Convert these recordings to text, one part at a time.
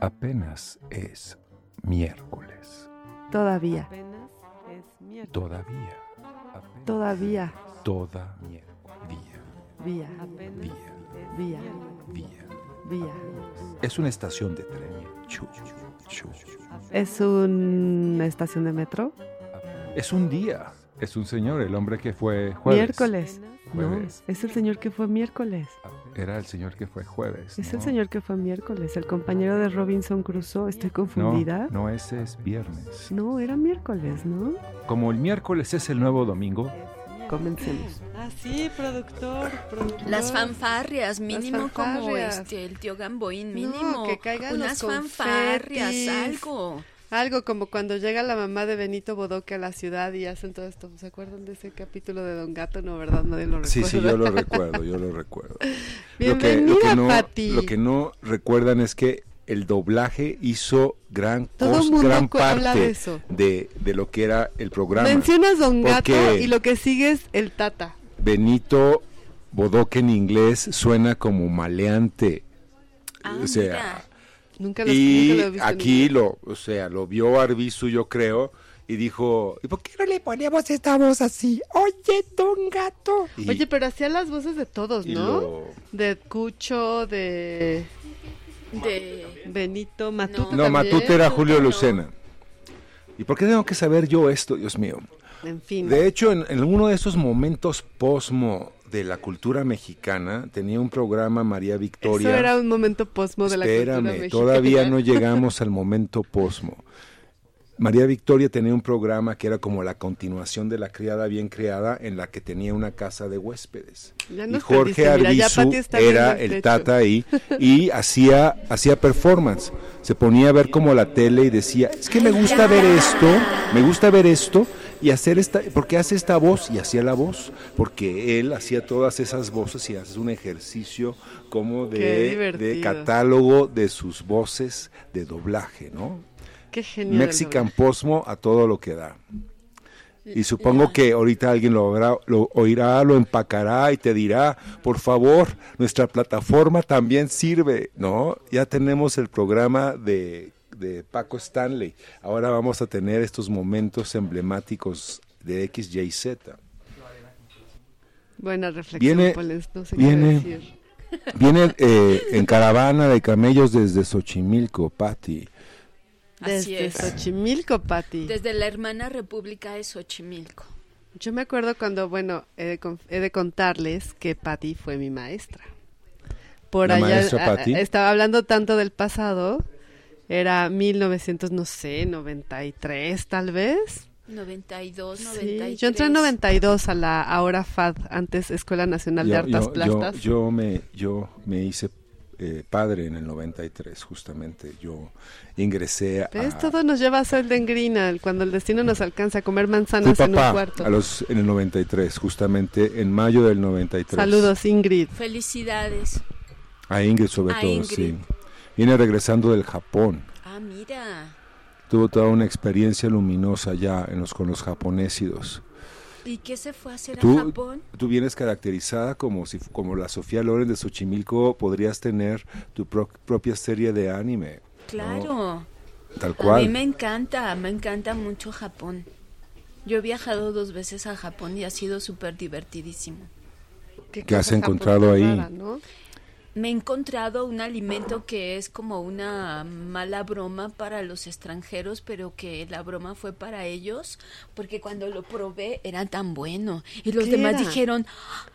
Apenas es miércoles. Todavía. Apenas es miércoles. Todavía. Apenas- Todavía. Todavía. Vía. Apenas Vía. es Vía. miércoles. Vía. Vía. Es una estación de tren. Chu, chu. ¿Es una estación de metro? Es un día. Es un señor, el hombre que fue jueves. Miércoles. No, es el señor que fue miércoles. Era el señor que fue jueves. Es ¿no? el señor que fue miércoles, el compañero de Robinson Crusoe. ¿Estoy confundida? No, no, ese es viernes. No, era miércoles, ¿no? Como el miércoles es el nuevo domingo, Comencemos. Ah, sí, productor, productor. Las fanfarrias, mínimo como fanfarrias. este el tío Gamboín, No, mínimo. que caigan unas los fanfarrias, confetis. algo. Algo como cuando llega la mamá de Benito Bodoque a la ciudad y hacen todo esto. ¿Se acuerdan de ese capítulo de Don Gato? No, ¿verdad? Nadie lo recuerda. Sí, sí, yo lo recuerdo, yo lo recuerdo. Bienvenida, lo, que, lo, que no, Pati. lo que no recuerdan es que el doblaje hizo gran, cos- gran de parte eso. de, de lo que era el programa. Mencionas Don Gato y lo que sigue es el Tata. Benito Bodoque en inglés suena como maleante. Ah, o sea, mira. Nunca lo, y nunca lo he visto en aquí lo, o sea, lo vio Arbizu, yo creo, y dijo, ¿y por qué no le ponemos esta voz así? Oye, don gato. Y- Oye, pero hacía las voces de todos, ¿no? lo- De Cucho, de De Benito, Matute No, también. Matute era Julio no. Lucena. ¿Y por qué tengo que saber yo esto, Dios mío? En fin. De hecho, en, en uno de esos momentos posmo de la cultura mexicana, tenía un programa María Victoria. Eso era un momento posmo de la cultura mexicana. todavía no llegamos al momento posmo. María Victoria tenía un programa que era como la continuación de La Criada Bien Creada, en la que tenía una casa de huéspedes. Ya Y Jorge Arbizu era el tata ahí y hacía, hacía performance. Se ponía a ver como la tele y decía, es que me gusta ver esto, me gusta ver esto y hacer esta, porque hace esta voz y hacía la voz, porque él hacía todas esas voces y hace un ejercicio como de, catálogo de sus voces de doblaje, ¿no? Qué genial. Mexican Posmo a todo lo que da. Y supongo que ahorita alguien lo, habrá- lo oirá, lo empacará y te dirá, por favor, nuestra plataforma también sirve, ¿no? Ya tenemos el programa de, de Paco Stanley. Ahora vamos a tener estos momentos emblemáticos de X, Y, Z. Buena reflexión, Viene- Poles, no sé viene- qué decir. Viene eh, en caravana de camellos desde Xochimilco, Patti. Así Desde es. Xochimilco, Pati. Desde la hermana república de Xochimilco. Yo me acuerdo cuando, bueno, he de, he de contarles que Patti fue mi maestra. Por ¿La allá maestra a- a- Patti? estaba hablando tanto del pasado. Era 1900, no sé, 93 tal vez. 92, Sí, 93. yo entré en 92 a la ahora FAD, antes Escuela Nacional de Yo- Artes yo- Plastas. Yo, yo me, yo me hice eh, padre en el 93, justamente. Yo ingresé a... ¿Ves? Todo nos lleva a Sol de Engrina, cuando el destino nos alcanza a comer manzanas en un papá cuarto. a los, en el 93, justamente en mayo del 93. Saludos, Ingrid. Felicidades. A Ingrid sobre A todo, Ingrid. sí. Viene regresando del Japón. Ah, mira. Tuvo toda una experiencia luminosa ya en los, con los japonésidos. ¿Y qué se fue a hacer Tú- a Japón? Tú vienes caracterizada como si como la Sofía Loren de Xochimilco, podrías tener tu pro- propia serie de anime. Claro. Tal A mí cual. me encanta, me encanta mucho Japón. Yo he viajado dos veces a Japón y ha sido súper divertidísimo. ¿Qué ¿Qué has encontrado ahí? japonesa, ¿no? Me he encontrado un alimento que es como una mala broma para los extranjeros, pero que la broma fue para ellos, porque cuando lo probé era tan bueno. Y los ¿Qué demás era? dijeron, "Ah,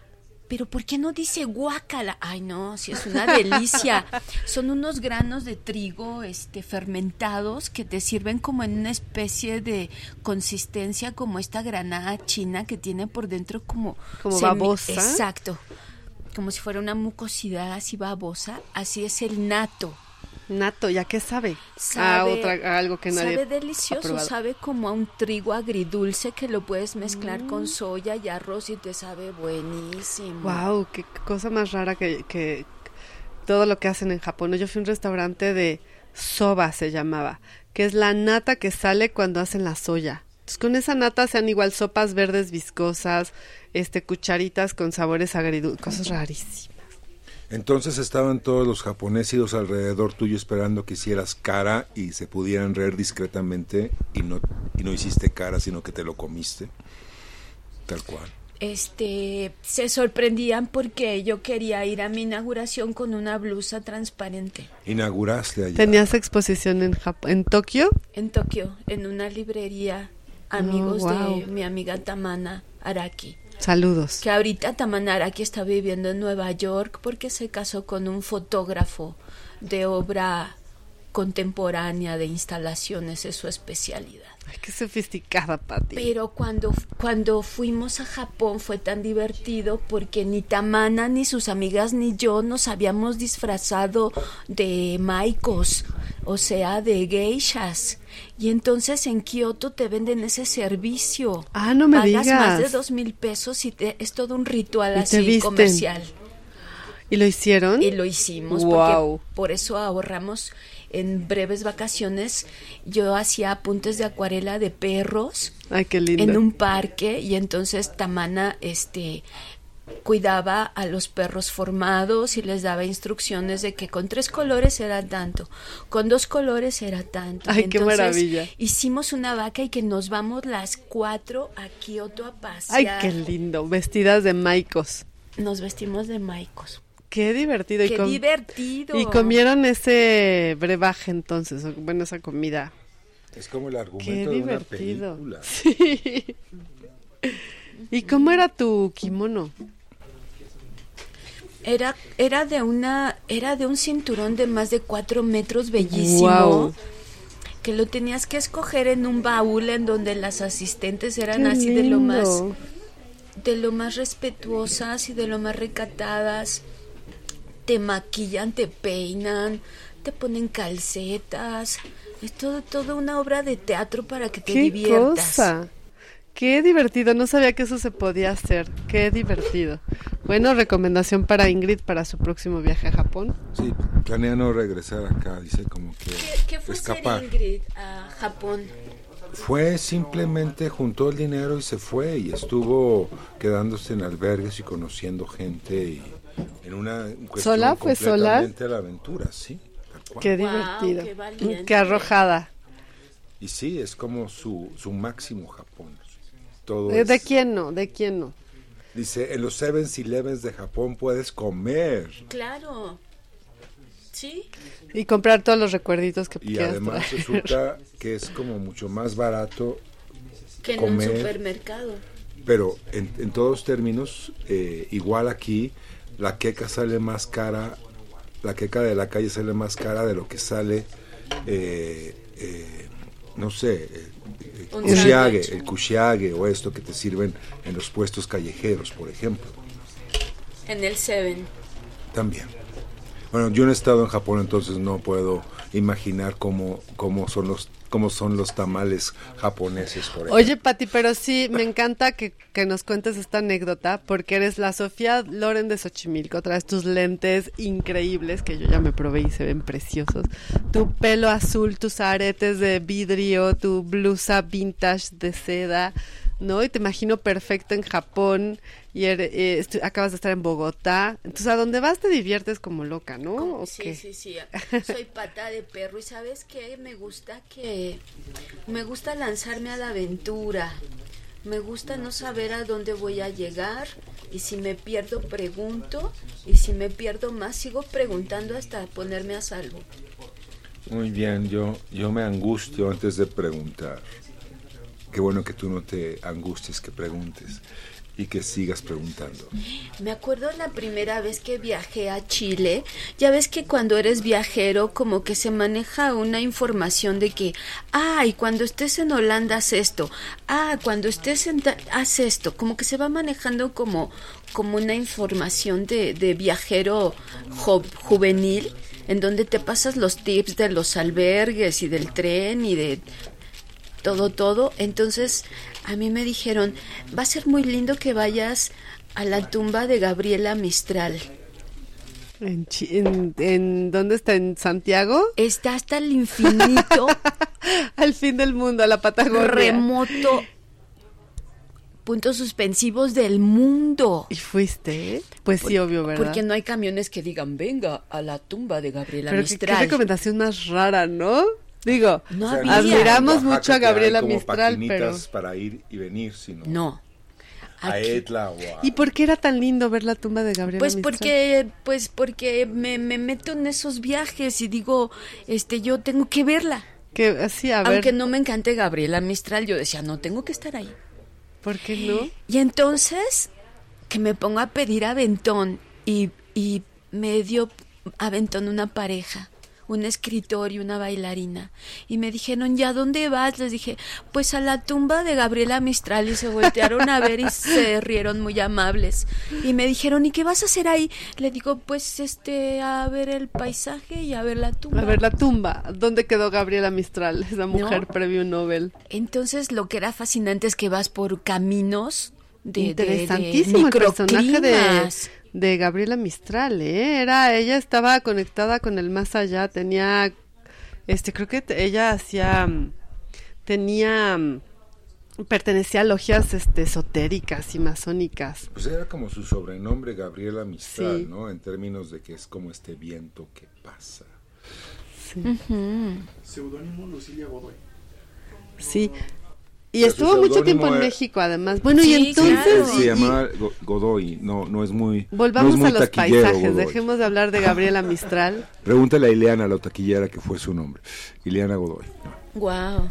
pero ¿por qué no dice guácala? Ay, no, si es una delicia. Son unos granos de trigo este, fermentados que te sirven como en una especie de consistencia como esta granada china que tiene por dentro como... Como babosa. Exacto. Como si fuera una mucosidad así babosa. Así es el nato. Nato, ¿ya qué sabe? Sabe, a, otra, a algo que nadie sabe delicioso, sabe como a un trigo agridulce que lo puedes mezclar Mm. con soya y arroz y te sabe buenísimo. Wow, qué cosa más rara que, que todo lo que hacen en Japón. Yo fui a un restaurante de soba, se llamaba, que es la nata que sale cuando hacen la soya. Entonces, con esa nata sean igual sopas verdes viscosas, este cucharitas con sabores agridulces, cosas rarísimas. Entonces estaban todos los japoneses alrededor tuyo esperando que hicieras cara y se pudieran reír discretamente y no, y no hiciste cara, sino que te lo comiste. Tal cual. Este, se sorprendían porque yo quería ir a mi inauguración con una blusa transparente. Inauguraste allá. ¿Tenías exposición en, Jap- en Tokio? En Tokio, en una librería, amigos Oh, wow. de mi amiga Tamana Araki. Saludos. Que ahorita Tamana Araki está viviendo en Nueva York porque se casó con un fotógrafo de obra contemporánea de instalaciones, es su especialidad. Ay, qué sofisticada, Pati. Pero cuando, cuando fuimos a Japón fue tan divertido porque ni Tamana, ni sus amigas, ni yo nos habíamos disfrazado de maikos, o sea, de geishas. Y entonces en Kioto te venden ese servicio. Ah, no me Pagas más de digas. dos mil pesos y te- es todo un ritual así comercial. ¿Y lo hicieron? Y lo hicimos Guau. porque por eso ahorramos en breves vacaciones. Yo hacía apuntes de acuarela de perros Ay, qué lindo. en un parque y entonces Tamana este cuidaba a los perros formados y les daba instrucciones de que con tres colores era tanto, con dos colores era tanto. Ay, qué maravilla. Hicimos una vaca y que nos vamos las cuatro a Kioto a pasear. Ay, qué lindo. Vestidas de maicos. Nos vestimos de maicos. Qué divertido. Qué y, divertido. y comieron ese brebaje entonces, bueno, esa comida. Es como el Qué argumento de una divertido. película. Sí. ¿Y cómo era tu kimono? Era, era de una, era de un cinturón de más de cuatro metros bellísimo. Guau. Que lo tenías que escoger en un baúl en donde las asistentes eran Qué así de lo más, de lo más respetuosas y de lo más recatadas. Te maquillan, te peinan, te ponen calcetas. Es todo, todo una obra de teatro para que te Qué diviertas. cosa. Qué divertido. No sabía que eso se podía hacer. Qué divertido. Bueno, recomendación para Ingrid para su próximo viaje a Japón. Sí, planea no regresar acá, dice como que ¿Qué, qué fue escapar. Ingrid a Japón? Fue simplemente juntó el dinero y se fue y estuvo quedándose en albergues y conociendo gente y en una cuestión ¿Sola? ¿Fue sola? a la aventura, sí. tal cual. Qué divertido. qué arrojada. Y sí, es como su, su máximo Japón. Todo ¿De es- quién no? ¿De quién no? Dice, en los Seven Elevens de Japón puedes comer. Claro. Sí. Y comprar todos los recuerditos que Y además traer. resulta que es como mucho más barato, Que en Comer. un supermercado. pero en, en todos términos, eh, igual aquí, la queca sale más cara, la queca de la calle sale más cara de lo que sale, eh, eh, no sé, eh, eh, kushiage, sándwich. el kushiage o esto que te sirven en los puestos callejeros, por ejemplo. En el Seven. También. Bueno, yo no he estado en Japón, entonces no puedo imaginar cómo, cómo son los cómo son los tamales japoneses. Oye, Pati, pero sí, me encanta que, que nos cuentes esta anécdota porque eres la Sofía Loren de Xochimilco. Traes tus lentes increíbles que yo ya me probé y se ven preciosos. Tu pelo azul, tus aretes de vidrio, tu blusa vintage de seda, ¿no? Y te imagino perfecto en Japón y ere- eh, acabas de estar en Bogotá. Entonces, a donde vas te diviertes como loca, ¿no? ¿O Sí, qué? sí, sí. Soy pata de perro y sabes qué? Me gusta que me gusta lanzarme a la aventura. Me gusta no saber a dónde voy a llegar y si me pierdo pregunto y si me pierdo más sigo preguntando hasta ponerme a salvo. Muy bien, yo, yo me angustio antes de preguntar. Qué bueno que tú no te angusties, que preguntes y que sigas preguntando. Me acuerdo la primera vez que viajé a Chile. Ya ves que cuando eres viajero como que se maneja una información de que, ah, y cuando estés en Holanda haz esto, ah, cuando estés en haz esto, como que se va manejando como, como una información de, de viajero juvenil en donde te pasas los tips de los albergues y del tren y de todo, todo. Entonces a mí me dijeron, va a ser muy lindo que vayas a la tumba de Gabriela Mistral. ¿En, en, en- dónde está? ¿En Santiago? Está hasta el infinito Al fin del mundo, a la Patagonia. remoto puntos suspensivos del mundo. ¿Y fuiste? Pues sí, obvio, ¿verdad? Porque no hay camiones que digan, venga a la tumba de Gabriela Pero qué, qué Mistral. recomendación más rara, ¿no? Digo, No O sea, Admiramos mucho a Gabriela como Mistral, paquinitas para ir y venir, sino No. a Aquí- Etla o a... ¿y por qué era tan lindo ver la tumba de Gabriela Pues Mistral? porque, pues porque me, me meto en esos viajes y digo, este, yo tengo que verla. Que así, a ver, Aunque no me encante Gabriela Mistral, yo decía, no, tengo que estar ahí. ¿por qué no? Y entonces, que me pongo a pedir aventón y, y me dio aventón una pareja, un escritor y una bailarina. Y me dijeron, ¿ya dónde vas? Les dije, pues a la tumba de Gabriela Mistral. Y se voltearon a ver y se rieron muy amables. Y me dijeron, ¿y qué vas a hacer ahí? Le digo, pues este, a ver el paisaje y a ver la tumba. A ver, la tumba. ¿Dónde quedó Gabriela Mistral, esa mujer No. premio Nobel? Entonces lo que era fascinante es que vas por caminos de, de- de Interesantísimo el personaje de. De Gabriela Mistral, ¿eh? Era, ella estaba conectada con el más allá, tenía, este, creo que ella hacía, tenía, pertenecía a logias, este, esotéricas y masónicas. Pues era como su sobrenombre Gabriela Mistral, Sí. ¿no? En términos de que es como este viento que pasa. Seudónimo Lucilia Godoy. Sí. Y estuvo mucho tiempo en México, además. Bueno, y Sí, entonces... claro. Se y- y- llamaba Go- Godoy, no, no es muy. Volvamos no es muy a los paisajes, Godoy. dejemos de hablar de Gabriela Mistral. Pregúntale a Ileana, la taquillera, que fue su nombre. Ileana Godoy. Guau.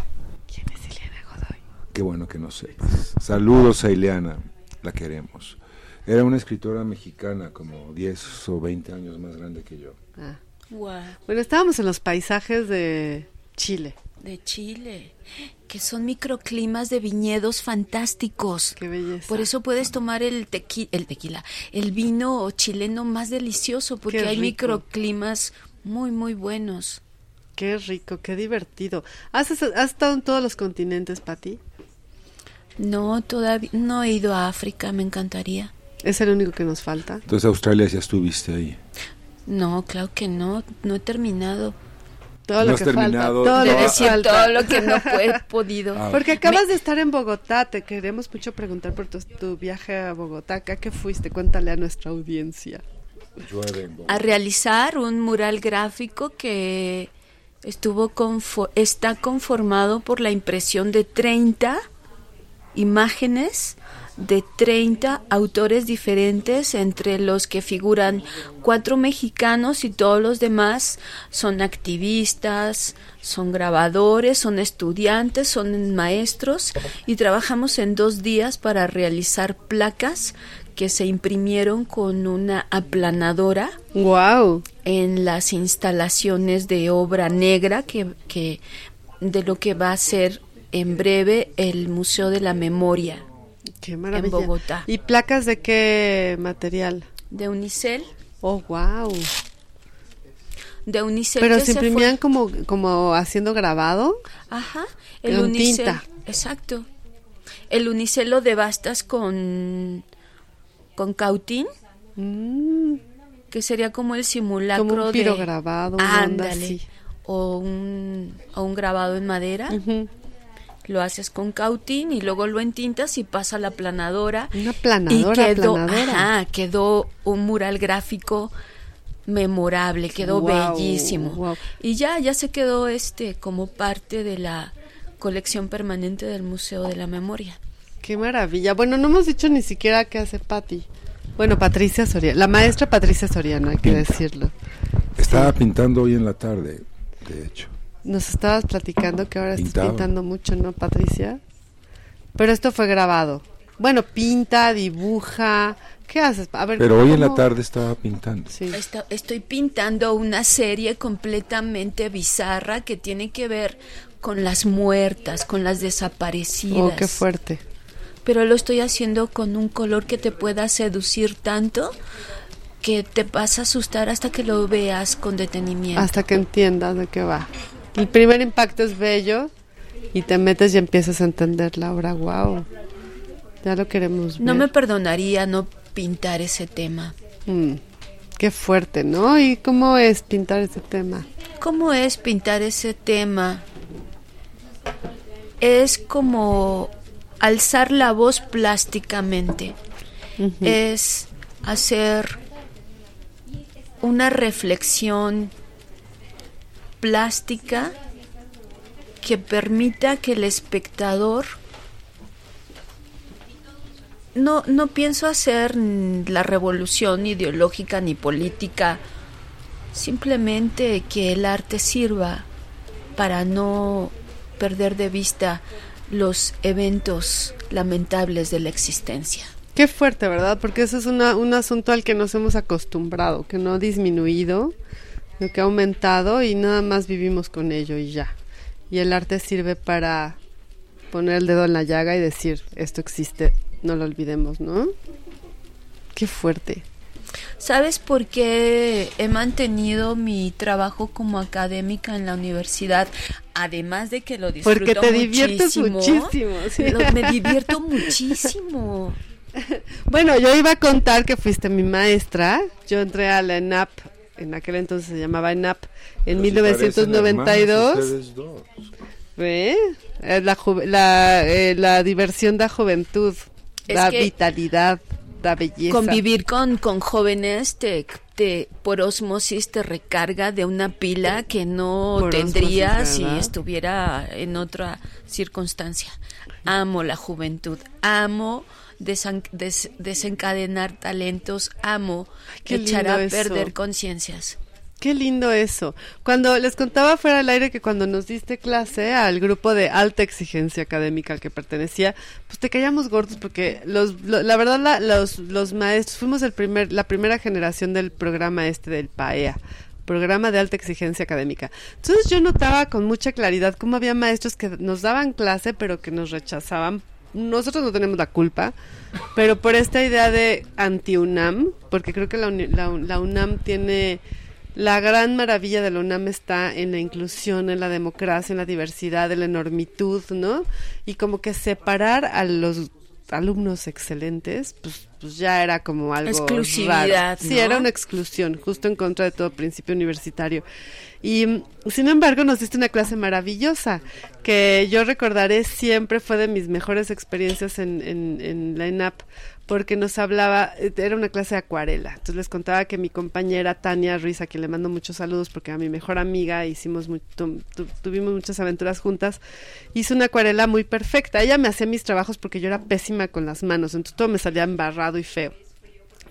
¿Quién es Eliana Godoy? Qué bueno que no sepas. Saludos a Ileana, la queremos. Era una escritora mexicana, como 10 o 20 años más grande que yo. Ah. Guau. Bueno, estábamos en los paisajes de Chile. De Chile, que son microclimas de viñedos fantásticos. Qué belleza. Por eso puedes tomar el, tequi el tequila, el vino chileno más delicioso, porque hay microclimas muy, muy buenos. Qué rico, qué divertido. ¿Has, has estado en todos los continentes, Pati? No, todavía no he ido a África, me encantaría. Es el único que nos falta. Entonces Australia ya estuviste ahí. No, claro que no, no he terminado Todo lo has que terminado falta. Todo lo que decir falta. todo lo que no he podido. Ah, Porque acabas de estar en Bogotá, te queremos mucho preguntar por tu, tu viaje a Bogotá. ¿A qué fuiste? Cuéntale a nuestra audiencia. a realizar un mural gráfico que estuvo confo- está conformado por la impresión de 30 imágenes de 30 autores diferentes, entre los que figuran cuatro mexicanos y todos los demás son activistas, son grabadores, son estudiantes, son maestros y trabajamos en dos días para realizar placas que se imprimieron con una aplanadora ¡Wow! en las instalaciones de obra negra que, que de lo que va a ser en breve el Museo de la Memoria ¡Qué maravilla! En Bogotá. ¿Y placas de qué material? de Unicel. ¡Oh, wow! De Unicel Pero se fue- imprimían como, como haciendo grabado. Ajá, el Con Unicel. tinta. Exacto. El Unicel lo devastas con con cautín, Mm, que sería como el simulacro como un de pirograbado, una onda Ándale. así. O un, o un grabado en madera. Ujú. Lo haces con cautín y luego lo entintas y pasa a la planadora. Una y planadora, quedó, planadora. ajá, quedó un mural gráfico memorable, quedó bellísimo. Y ya, ya se quedó este como parte de la colección permanente del Museo de la Memoria. Qué maravilla. Bueno, no hemos dicho ni siquiera qué hace Patti. Bueno, Patricia Soriano, la maestra Patricia Soriano, hay que Pinta. decirlo. Estaba pintando hoy en la tarde, de hecho. Nos estabas platicando que ahora estás pintando mucho, ¿no, Patricia? Pero esto fue grabado. Bueno, pinta, dibuja. ¿Qué haces? A ver, Pero hoy en la tarde estaba pintando. Sí. Estoy pintando una serie completamente bizarra que tiene que ver con las muertas, con las desaparecidas. Oh, qué fuerte. pero lo estoy haciendo con un color que te pueda seducir tanto que te vas a asustar hasta que lo veas con detenimiento. Hasta que entiendas de qué va. El primer impacto es bello y te metes y empiezas a entender la obra. Wow. Ya lo queremos ver. No me perdonaría no pintar ese tema. Mm, Qué fuerte, ¿no? ¿Y cómo es pintar ese tema? ¿Cómo es pintar ese tema? Es como alzar la voz plásticamente. Es hacer una reflexión plástica que permita que el espectador no, no pienso hacer la revolución ideológica ni política, simplemente que el arte sirva para no perder de vista los eventos lamentables de la existencia. Qué fuerte, ¿verdad? Porque eso es una, un asunto al que nos hemos acostumbrado, que no ha disminuido, que ha aumentado y nada más vivimos con ello y ya. Y el arte sirve para poner el dedo en la llaga y decir, esto existe, no lo olvidemos, ¿no? Qué fuerte. ¿Sabes por qué he mantenido mi trabajo como académica en la universidad? Además de que lo disfruto Porque te diviertes muchísimo. me divierto muchísimo. Bueno, yo iba a contar que fuiste mi maestra. Yo entré a la ENAP, en aquel entonces se llamaba ENAP, en 1992. ¿Ve? La, la, eh, la diversión da juventud la vitalidad, la belleza. Convivir con, con jóvenes te, te, por osmosis te recarga de una pila que no tendría si estuviera en otra circunstancia. Amo la juventud, amo desencadenar talentos, amo echar a perder conciencias. Qué lindo eso. Cuando les contaba fuera del aire que cuando nos diste clase al grupo de alta exigencia académica al que pertenecía, pues te callamos gordos porque los, la verdad los, los maestros fuimos el primer la primera generación del programa este del PAEA programa de alta exigencia académica. Entonces yo notaba con mucha claridad cómo había maestros que nos daban clase pero que nos rechazaban. Nosotros no tenemos la culpa, pero por esta idea de anti-UNAM, porque creo que la, la UNAM tiene la gran maravilla de la UNAM está en la inclusión, en la democracia, en la diversidad, en la enormitud, ¿no? Y como que separar a los alumnos excelentes, pues, pues ya era como algo exclusividad, Sí, era una exclusión, justo en contra de todo principio universitario. Y sin embargo nos diste una clase maravillosa, que yo recordaré siempre fue de mis mejores experiencias en, en, en la ENAP, porque nos hablaba, era una clase de acuarela. Entonces les contaba que mi compañera Tania Ruiz, a quien le mando muchos saludos porque era mi mejor amiga, hicimos tuvimos muchas aventuras juntas, hizo una acuarela muy perfecta. Ella me hacía mis trabajos porque yo era pésima con las manos, entonces todo me salía embarrado y feo.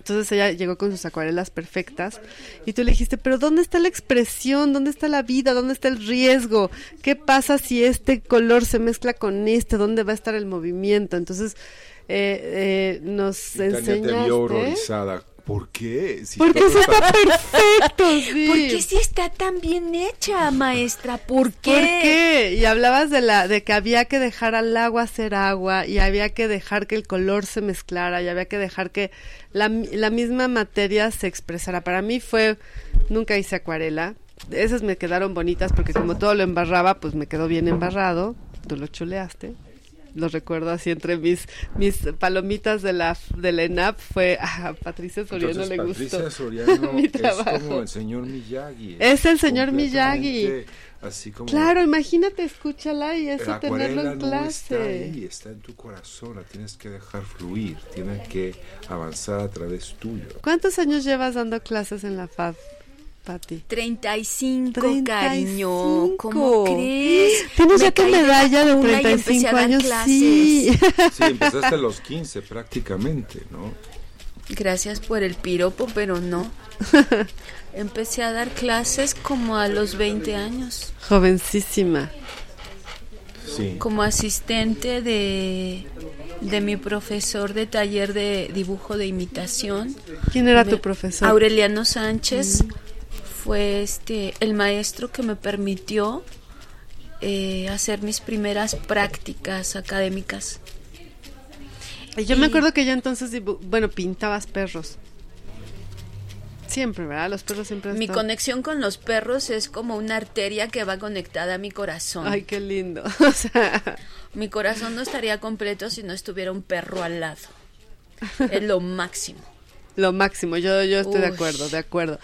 Entonces ella llegó con sus acuarelas perfectas y tú le dijiste, pero ¿dónde está la expresión? ¿Dónde está la vida? ¿Dónde está el riesgo? ¿Qué pasa si este color se mezcla con este? ¿Dónde va a estar el movimiento? Entonces eh, eh, nos enseñaste. horrorizada. ¿Por qué? Porque sí está perfecto, sí. ¿Por qué sí está tan bien hecha, maestra? ¿Por qué? ¿Por qué? Y hablabas de la de que había que dejar al agua hacer agua y había que dejar que el color se mezclara y había que dejar que la, la misma materia se expresara. Para mí fue nunca hice acuarela. Esas me quedaron bonitas porque como todo lo embarraba, pues me quedó bien embarrado. Tú lo chuleaste lo recuerdo así entre mis mis palomitas de la de la ENAP fue a Patricia Soriano le Patricia gustó Soriano es como el señor Miyagi es el señor Miyagi. Así como claro imagínate escúchala y eso tenerlo en clase no está ahí está en tu corazón la tienes que dejar fluir tienes que avanzar a través tuyo. ¿cuántos años llevas dando clases en la FAB? Pati? 35, 35, cariño. ¿Cómo crees? Tienes ya tu medalla de 35 años. Sí. sí, empezaste a los 15 prácticamente, ¿no? Gracias por el piropo, pero no. Empecé a dar clases como a los 20 años. Jovencísima. Sí. Como asistente de, de mi profesor de taller de dibujo de imitación. ¿Quién era tu profesor? Aureliano Sánchez. Mm fue este el maestro que me permitió eh, hacer mis primeras prácticas académicas. Y yo me acuerdo que ya entonces, bueno, pintabas perros. Siempre, ¿verdad? Los perros siempre. Mi conexión con los perros es como una arteria que va conectada a mi corazón. Ay, qué lindo. mi corazón no estaría completo si no estuviera un perro al lado. Es lo máximo. Lo máximo, yo, yo estoy de acuerdo, de acuerdo.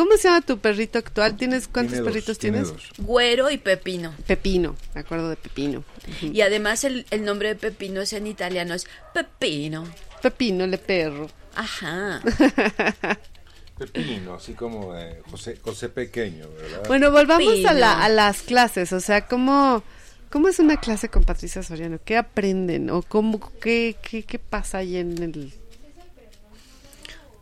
¿Cómo se llama tu perrito actual? ¿Tienes cuántos Tiene dos, perritos tiene tienes? dos. Güero y Pepino. Pepino, me acuerdo de Pepino. Y además el, el nombre de Pepino es en italiano, es Pepino. Pepino, le perro. Ajá. Pepino, así como de José, José Pequeño, ¿verdad? Bueno, volvamos a, la, a las clases, o sea, ¿cómo, ¿cómo es una clase con Patricia Soriano? ¿Qué aprenden? ¿O cómo, qué, qué, qué pasa ahí en el...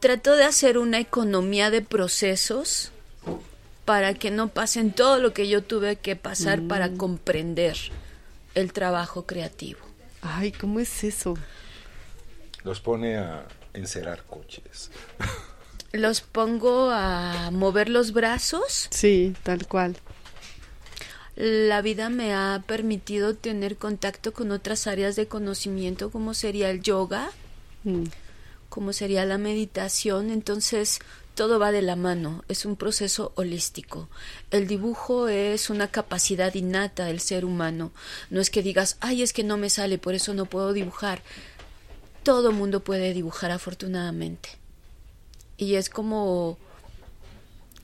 Trato de hacer una economía de procesos para que no pasen todo lo que yo tuve que pasar para comprender el trabajo creativo. Ay, ¿cómo es eso? Los pone a encerar coches. Los pongo a mover los brazos. Sí, tal cual. La vida me ha permitido tener contacto con otras áreas de conocimiento como sería el yoga, Mm. Como sería la meditación, entonces todo va de la mano, es un proceso holístico. El dibujo es una capacidad innata del ser humano, no es que digas, ay, es que no me sale, por eso no puedo dibujar. Todo mundo puede dibujar afortunadamente. Y es como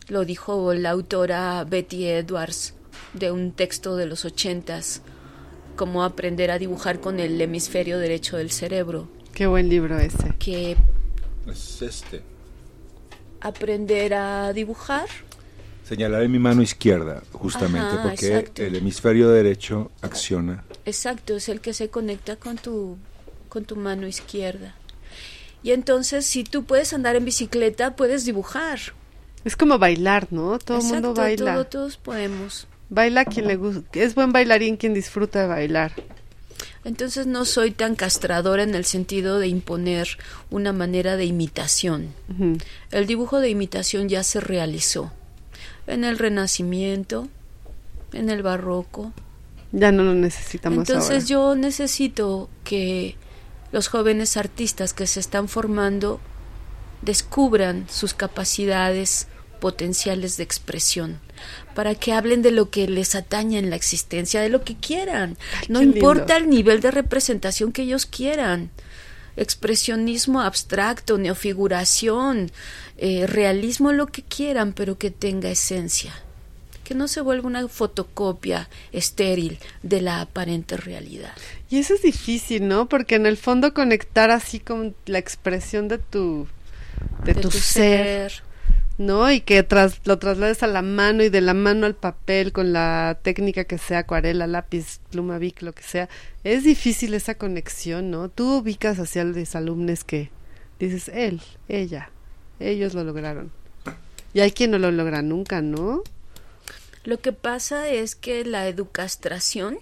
lo dijo la autora Betty Edwards de un texto de los ochentas, cómo aprender a dibujar con el hemisferio derecho del cerebro, Qué buen libro ese. que Es este. aprender a dibujar Señalaré mi mano izquierda, justamente, Ajá, porque exacto. el hemisferio derecho acciona. Exacto, es el que se conecta con tu, con tu mano izquierda. Y entonces, si tú puedes andar en bicicleta, puedes dibujar. Es como bailar, ¿no? Todo el mundo baila. todo- todos podemos. Baila quien le gusta. Es buen bailarín quien disfruta de bailar. Entonces no soy tan castradora en el sentido de imponer una manera de imitación. El dibujo de imitación ya se realizó en el Renacimiento, en el Barroco. Ya no lo necesitamos Entonces ahora. yo necesito que los jóvenes artistas que se están formando descubran sus capacidades potenciales de expresión para que hablen de lo que les atañe en la existencia, de lo que quieran. no lindo. importa el nivel de representación que ellos quieran. Expresionismo abstracto, neofiguración, eh, realismo, lo que quieran, pero que tenga esencia. Que no se vuelva una fotocopia estéril de la aparente realidad. Y eso es difícil, ¿no? Porque en el fondo conectar así con la expresión de tu de, tu, ser, ¿no? Y que tras, lo traslades a la mano y de la mano al papel con la técnica que sea, acuarela, lápiz, pluma, bic, lo que sea. Es difícil esa conexión, ¿no? Tú ubicas hacia los alumnos que dices, él, ella, ellos lo lograron. Y hay quien no lo logra nunca, ¿no? Lo que pasa es que la educastración,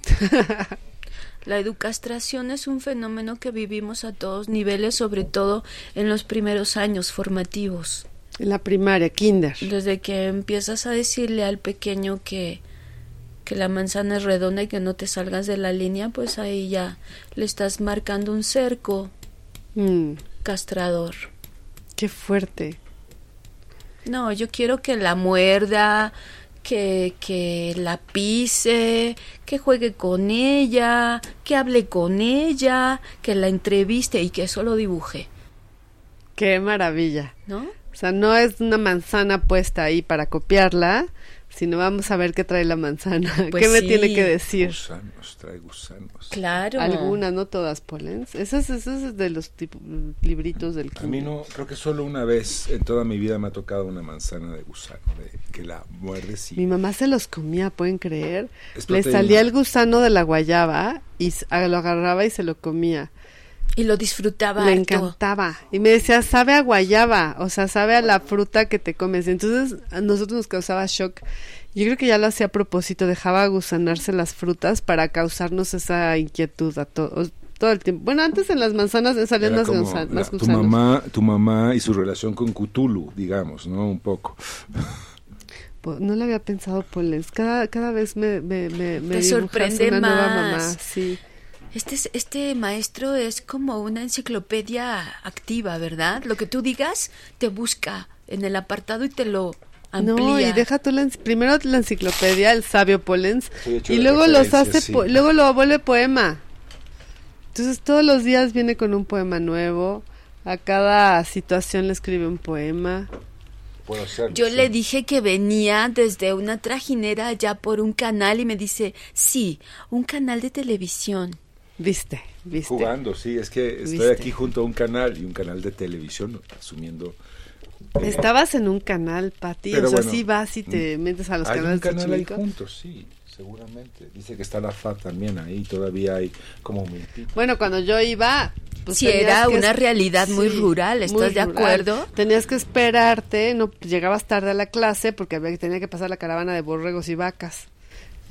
la educastración es un fenómeno que vivimos a todos niveles, sobre todo en los primeros años formativos. En la primaria, kinder. Desde que empiezas a decirle al pequeño que, que la manzana es redonda y que no te salgas de la línea, pues ahí ya le estás marcando un cerco Mm, castrador. qué fuerte. No, yo quiero que la muerda, que, que la pise, que juegue con ella, que hable con ella, que la entreviste y que solo dibuje, Qué maravilla. ¿no? O sea, no es una manzana puesta ahí para copiarla, sino vamos a ver qué trae la manzana. Pues ¿Qué me sí. tiene que decir? Gusanos, trae gusanos. Claro. Algunas, no todas, Polens. Esas, esas es de los tipo- libritos del A mí no, creo que solo una vez en toda mi vida me ha tocado una manzana de gusano, de que la muerdes Mi y... mamá se los comía, ¿pueden creer? Es Le salía el gusano de la guayaba y lo agarraba y se lo comía. Y lo disfrutaba. Le harto. encantaba. Y me decía, sabe a guayaba, o sea, sabe a la fruta que te comes. Entonces, a nosotros nos causaba shock. Yo creo que ya lo hacía a propósito, dejaba gusanarse las frutas para causarnos esa inquietud a todos. Todo el tiempo. Bueno, antes en las manzanas salían más, como gusa- la- más tu gusanos. mamá, tu mamá y su relación con Cthulhu, digamos, ¿no? Un poco. Po- No lo había pensado, Polens. Cada, cada vez me, me, me, me Te sorprende una nueva más. mamá. Sí. Este, es- este maestro es como una enciclopedia activa, ¿verdad? Lo que tú digas te busca en el apartado y te lo amplía. No, y deja tú la, primero la enciclopedia, el sabio Polens, y luego los hace, sí. po- luego lo vuelve poema. Entonces todos los días viene con un poema nuevo, a cada situación le escribe un poema. puedo. Yo sí. le dije que venía desde una trajinera allá por un canal y me dice, sí, un canal de televisión. Viste, viste. Jugando, sí, es que estoy ¿Viste? aquí junto a un canal y un canal de televisión, asumiendo... eh, Estabas en un canal, Pati. O sea, bueno, sí vas y te metes a los hay un canales de canal ahí juntos, sí, seguramente. Dice que está la FA también ahí, todavía hay como mil. Bueno, cuando yo iba... Pues Sí, tenías era que una es- realidad muy rural, ¿estás muy de rural. acuerdo? Tenías que esperarte, no llegabas tarde a la clase porque había, tenía que pasar la caravana de borregos y vacas.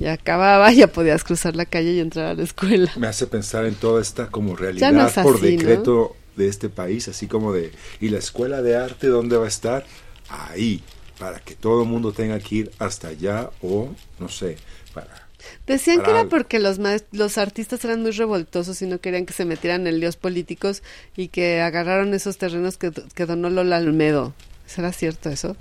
Y acababa, ya podías cruzar la calle y entrar a la escuela. Me hace pensar en toda esta como Ya realidad no por decreto de este país, así como de, ¿y la escuela de arte dónde va a estar? Ahí, para que todo el mundo tenga que ir hasta allá o, no sé, para... Decían que era porque los los artistas eran muy revoltosos y no querían que se metieran en líos políticos y que agarraron esos terrenos que, que donó Lola Almedo. ¿Será cierto eso?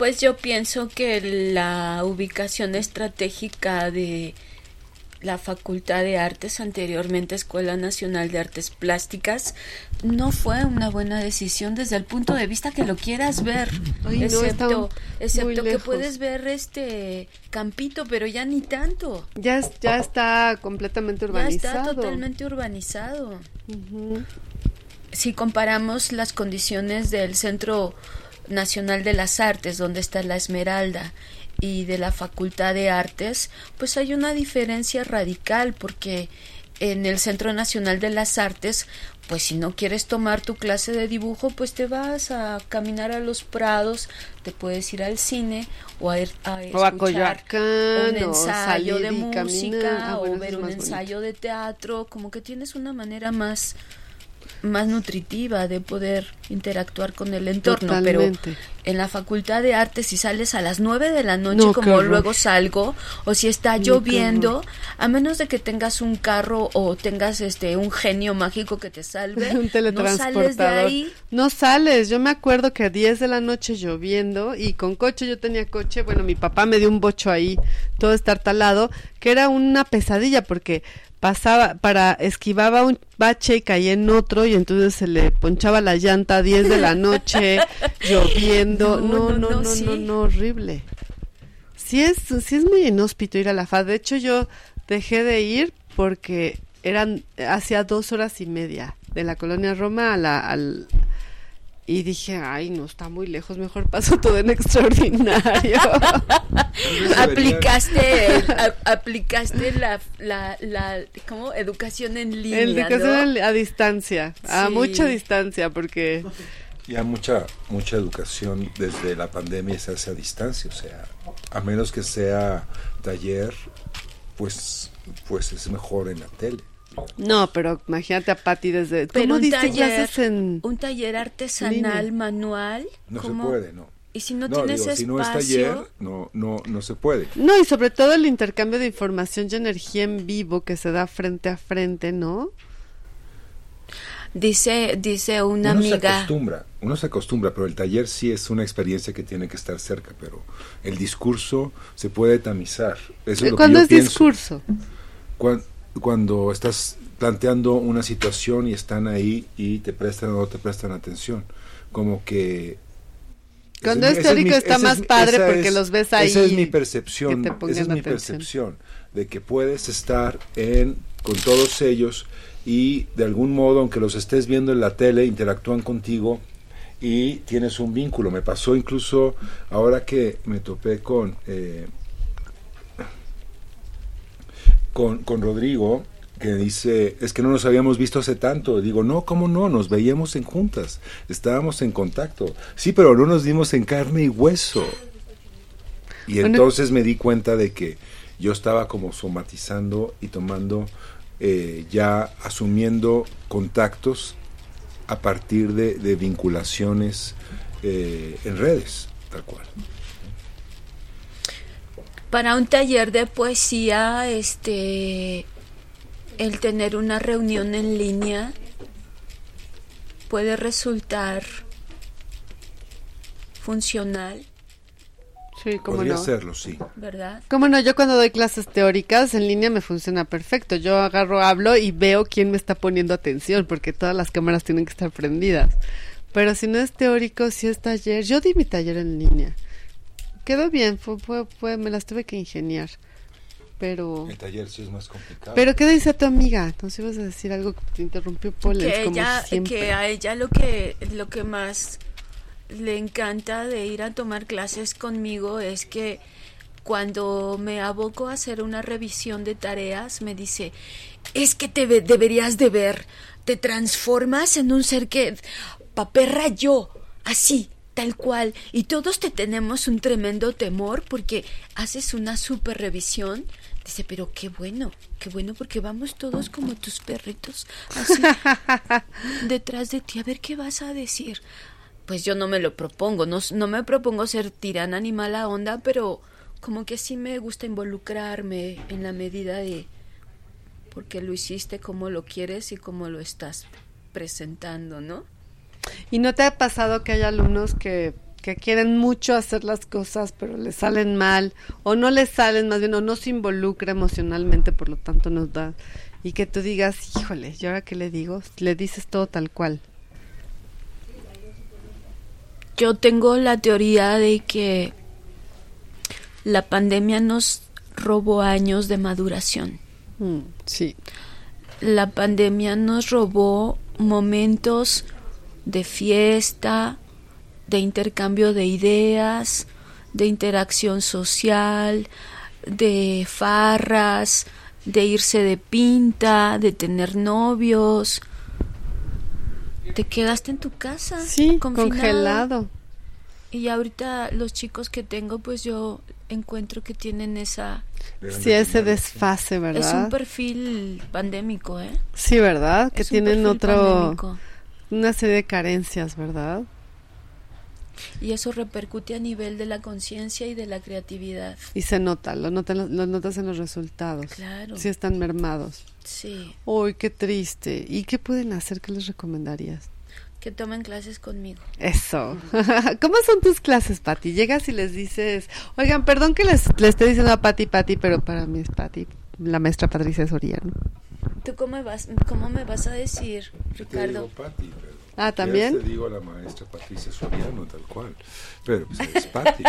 Pues yo pienso que la ubicación estratégica de la Facultad de Artes, anteriormente Escuela Nacional de Artes Plásticas, no fue una buena decisión desde el punto de vista que lo quieras ver. Ay, excepto que puedes ver este Campito, pero ya ni tanto. Ya, es- ya está completamente Ya urbanizado. está totalmente urbanizado. Si comparamos las condiciones del Centro Nacional de las Artes, donde está la Esmeralda, y de la Facultad de Artes, pues hay una diferencia radical porque en el Centro Nacional de las Artes, pues si no quieres tomar tu clase de dibujo, pues te vas a caminar a los prados, te puedes ir al cine o a ir a O a escuchar Coyoacán, un ensayo de música Ah, bueno, o ver un bonito. ensayo de teatro, como que tienes una manera más más nutritiva de poder interactuar con el entorno, Totalmente. pero en la Facultad de Artes si sales a las nueve de la noche No, como luego salgo o si está No, lloviendo, a menos de que tengas un carro o tengas este un genio mágico que te salve, un no teletransportador. sales de ahí. No sales. Yo me acuerdo que a 10 de la noche lloviendo y con coche, yo tenía coche. Bueno, mi papá me dio un bocho ahí, todo estartalado, que era una pesadilla porque pasaba para esquivaba un bache y caía en otro y entonces se le ponchaba la llanta a 10 de la noche lloviendo. No, no no no, no horrible. Sí es sí es muy inhóspito ir a la FAD de hecho yo dejé de ir porque eran hacia dos horas y media de la colonia Roma a la al y dije ay no está muy lejos mejor paso todo en extraordinario Aplicaste el- a- aplicaste la la la ¿cómo? educación en línea, educación a distancia a mucha distancia porque Ya mucha, mucha educación desde la pandemia se hace a distancia, o sea, a menos que sea taller, pues, pues es mejor en la tele. No pero imagínate a Patti desde Pero ¿cómo un diste taller, clases en un taller artesanal línea? manual, No ¿cómo? se puede, ¿no? Y si no, No, tienes digo, si no es espacio, taller, no, no, no se puede. No, y sobre todo el intercambio de información y energía en vivo que se da frente a frente, ¿no? dice dice una uno se amiga, acostumbra, uno se acostumbra, pero el taller sí es una experiencia que tiene que estar cerca, pero el discurso se puede tamizar. Eso es lo que Cuando yo es pienso. discurso. Cuan- Cuando, estás planteando una situación y están ahí y te prestan o no te prestan atención, como que Cuando es teórico está más padre porque los ves ahí Esa es mi percepción, esa es mi atención. percepción de que puedes estar en con todos ellos y de algún modo, aunque los estés viendo en la tele, interactúan contigo y tienes un vínculo. Me pasó incluso ahora que me topé con eh, con, con Rodrigo, que dice, es que no nos habíamos visto hace tanto. Digo, no, ¿cómo no? Nos veíamos en juntas, estábamos en contacto. Sí, pero no nos dimos en carne y hueso. Y Bueno. entonces me di cuenta de que yo estaba como somatizando y tomando, eh, ya asumiendo contactos a partir de, de vinculaciones eh, en redes, tal cual. Para un taller de poesía, este el tener una reunión en línea puede resultar funcional, Sí, cómo Podría no. serlo, sí. ¿verdad? Cómo no, yo cuando doy clases teóricas en línea me funciona perfecto. Yo agarro, hablo y veo quién me está poniendo atención, porque todas las cámaras tienen que estar prendidas. Pero si no es teórico, si es taller. Yo di mi taller en línea. Quedó bien, fue, fue, fue me las tuve que ingeniar. Pero... El taller sí es más complicado. Pero ¿qué dice tu amiga? Entonces ibas a decir algo que te interrumpió Polens, que como ella, siempre. que a ella lo que lo que más le encanta de ir a tomar clases conmigo es que cuando me aboco a hacer una revisión de tareas me dice es que te deberías de ver te transformas en un ser que paperra yo así tal cual. Y todos te tenemos un tremendo temor porque haces una super revisión. Dice pero qué bueno qué bueno porque vamos todos como tus perritos así detrás de ti. A ver qué vas a decir pues yo no me lo propongo. No, no me propongo ser tirana ni mala onda pero como que sí me gusta involucrarme en la medida de porque lo hiciste como lo quieres y como lo estás presentando, ¿no? ¿Y no te ha pasado que hay alumnos que, que quieren mucho hacer las cosas, pero les salen mal, o no les salen más bien, o no se involucra emocionalmente, por lo tanto nos da, y que tú digas, híjole, ¿y ahora qué le digo? Le dices todo tal cual. Yo tengo la teoría de que la pandemia nos robó años de maduración. Mm, sí. La pandemia nos robó momentos de fiesta, de intercambio de ideas, de interacción social, de farras, de irse de pinta, de tener novios. Te quedaste en tu casa, Sí, confinado. congelado. Y ahorita los chicos que tengo, pues yo encuentro que tienen esa... Sí, ese desfase, Es un ¿verdad? perfil pandémico, ¿eh? Sí, ¿verdad? Que tienen otro, pandémico. Una serie de carencias, ¿verdad? Y eso repercute a nivel de la conciencia y de la creatividad. Y se nota, lo, notan, lo notas en los resultados. Claro. Sí están mermados. Sí, Uy, qué triste. ¿Y qué pueden hacer? ¿Qué les recomendarías? que tomen clases conmigo. Eso. ¿Cómo son tus clases, Pati? Llegas y les dices, oigan, perdón que les, le esté diciendo a Pati, Pati, pero para mí es Pati, la maestra Patricia Soriano. ¿Tú cómo me vas, cómo me vas a decir, Te digo Ricardo? Pati, pero Ah, ¿también? Te digo a la maestra Patricia Soriano, tal cual. Pero pues es Pati.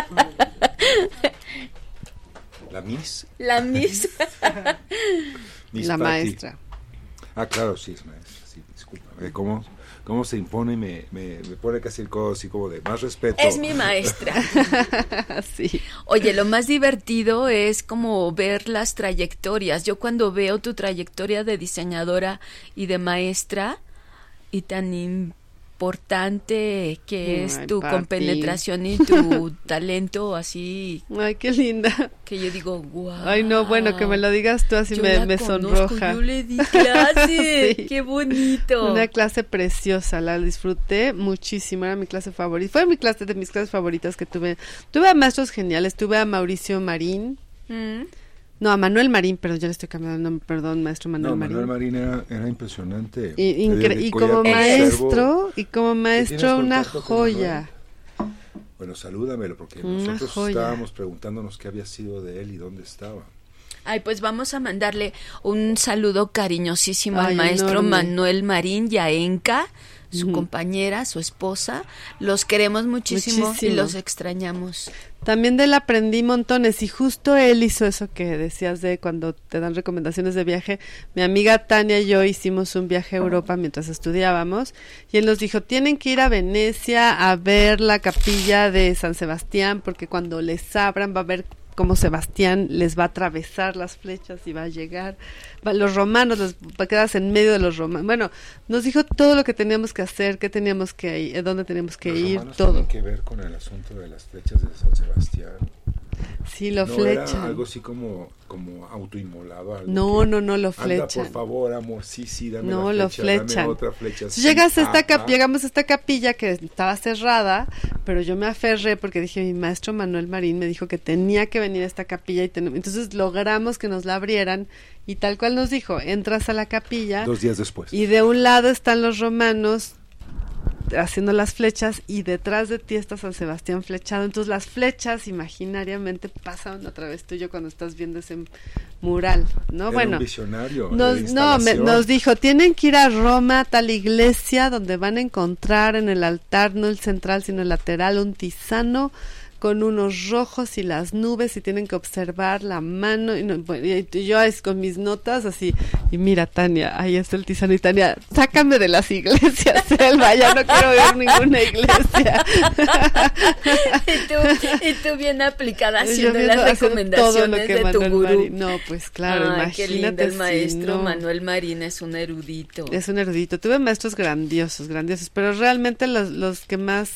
la Miss. La. Miss la maestra. Ah, claro, sí es maestra, sí, disculpa. ¿Cómo, cómo se impone y me, me, me pone casi el codo así como de más respeto? Es mi maestra. sí. Oye, lo más divertido es como ver las trayectorias. Yo cuando veo tu trayectoria de diseñadora y de maestra y tan importante que es Ay, tu compenetración y tu talento así Ay, qué linda. que yo digo, wow. Ay, no, bueno, que me lo digas tú así Yo me, la me conozco, sonroja. Yo le di clase. Sí. Qué bonito. Una clase preciosa, la disfruté muchísimo, era mi clase favorita. Fue mi clase de mis clases favoritas que tuve. Tuve a maestros geniales, tuve a Mauricio Marín, Mm. No, a Manuel Marín, pero ya le estoy cambiando el nombre, perdón, maestro Manuel No, Marín. Manuel Marín era, era impresionante. Y, incre- como maestro, y como maestro una joya. Bueno, salúdamelo, porque Una nosotros joya. estábamos preguntándonos qué había sido de él y dónde estaba. Ay, pues vamos a mandarle un saludo cariñosísimo al Ay, maestro enorme. Manuel Marín y a Enca, su compañera, su esposa. Los queremos muchísimo, Muchísimo. y los extrañamos. También de él aprendí montones y justo él hizo eso que decías de cuando te dan recomendaciones de viaje. Mi amiga Tania y yo hicimos un viaje a Europa mientras estudiábamos y él nos dijo, tienen que ir a Venecia a ver la capilla de San Sebastián porque cuando les abran va a ver cómo Sebastián les va a atravesar las flechas y va a llegar. Va- los romanos, los, quedarse en medio de los romanos. Bueno, nos dijo todo lo que teníamos que hacer, qué teníamos que ir, eh, dónde teníamos que Los ir, todo. tienen que ver con el asunto de las flechas de San Sebastián. Sí, lo no flechan. era algo así como, como autoinmolado. algo No, no, no, lo Anda, flechan. por favor, amor, sí, sí, dame No, la lo flecha, dame flechan. otra flecha. Sí, llegas a esta ah, cap- ah. llegamos a esta capilla que estaba cerrada, pero yo me aferré porque dije, mi maestro Manuel Marín me dijo que tenía que venir a esta capilla y ten- entonces logramos que nos la abrieran y tal cual nos dijo, entras a la capilla Dos días después. y de un lado están los romanos haciendo las flechas y detrás de ti está San Sebastián flechado. Entonces las flechas imaginariamente pasan a través tuyo cuando estás viendo ese mural, ¿no? Era bueno, un visionario. nos, no, me- nos dijo, tienen que ir a Roma, a tal iglesia, donde van a encontrar en el altar, no el central, sino el lateral, un tisano con unos rojos y las nubes y tienen que observar la mano y, no- y yo es con mis notas así y mira Tania ahí está el tisano y Tania sácame de las iglesias Selva ya no quiero ver ninguna iglesia y, tú, y tú bien aplicada haciendo las haciendo todo lo recomendaciones que de tu Manuel gurú. Marín. no pues claro Ay, qué lindo imagínate el si maestro no. Manuel Marín es un erudito. Es un erudito. Tuve maestros grandiosos, grandiosos, pero realmente los, los que más...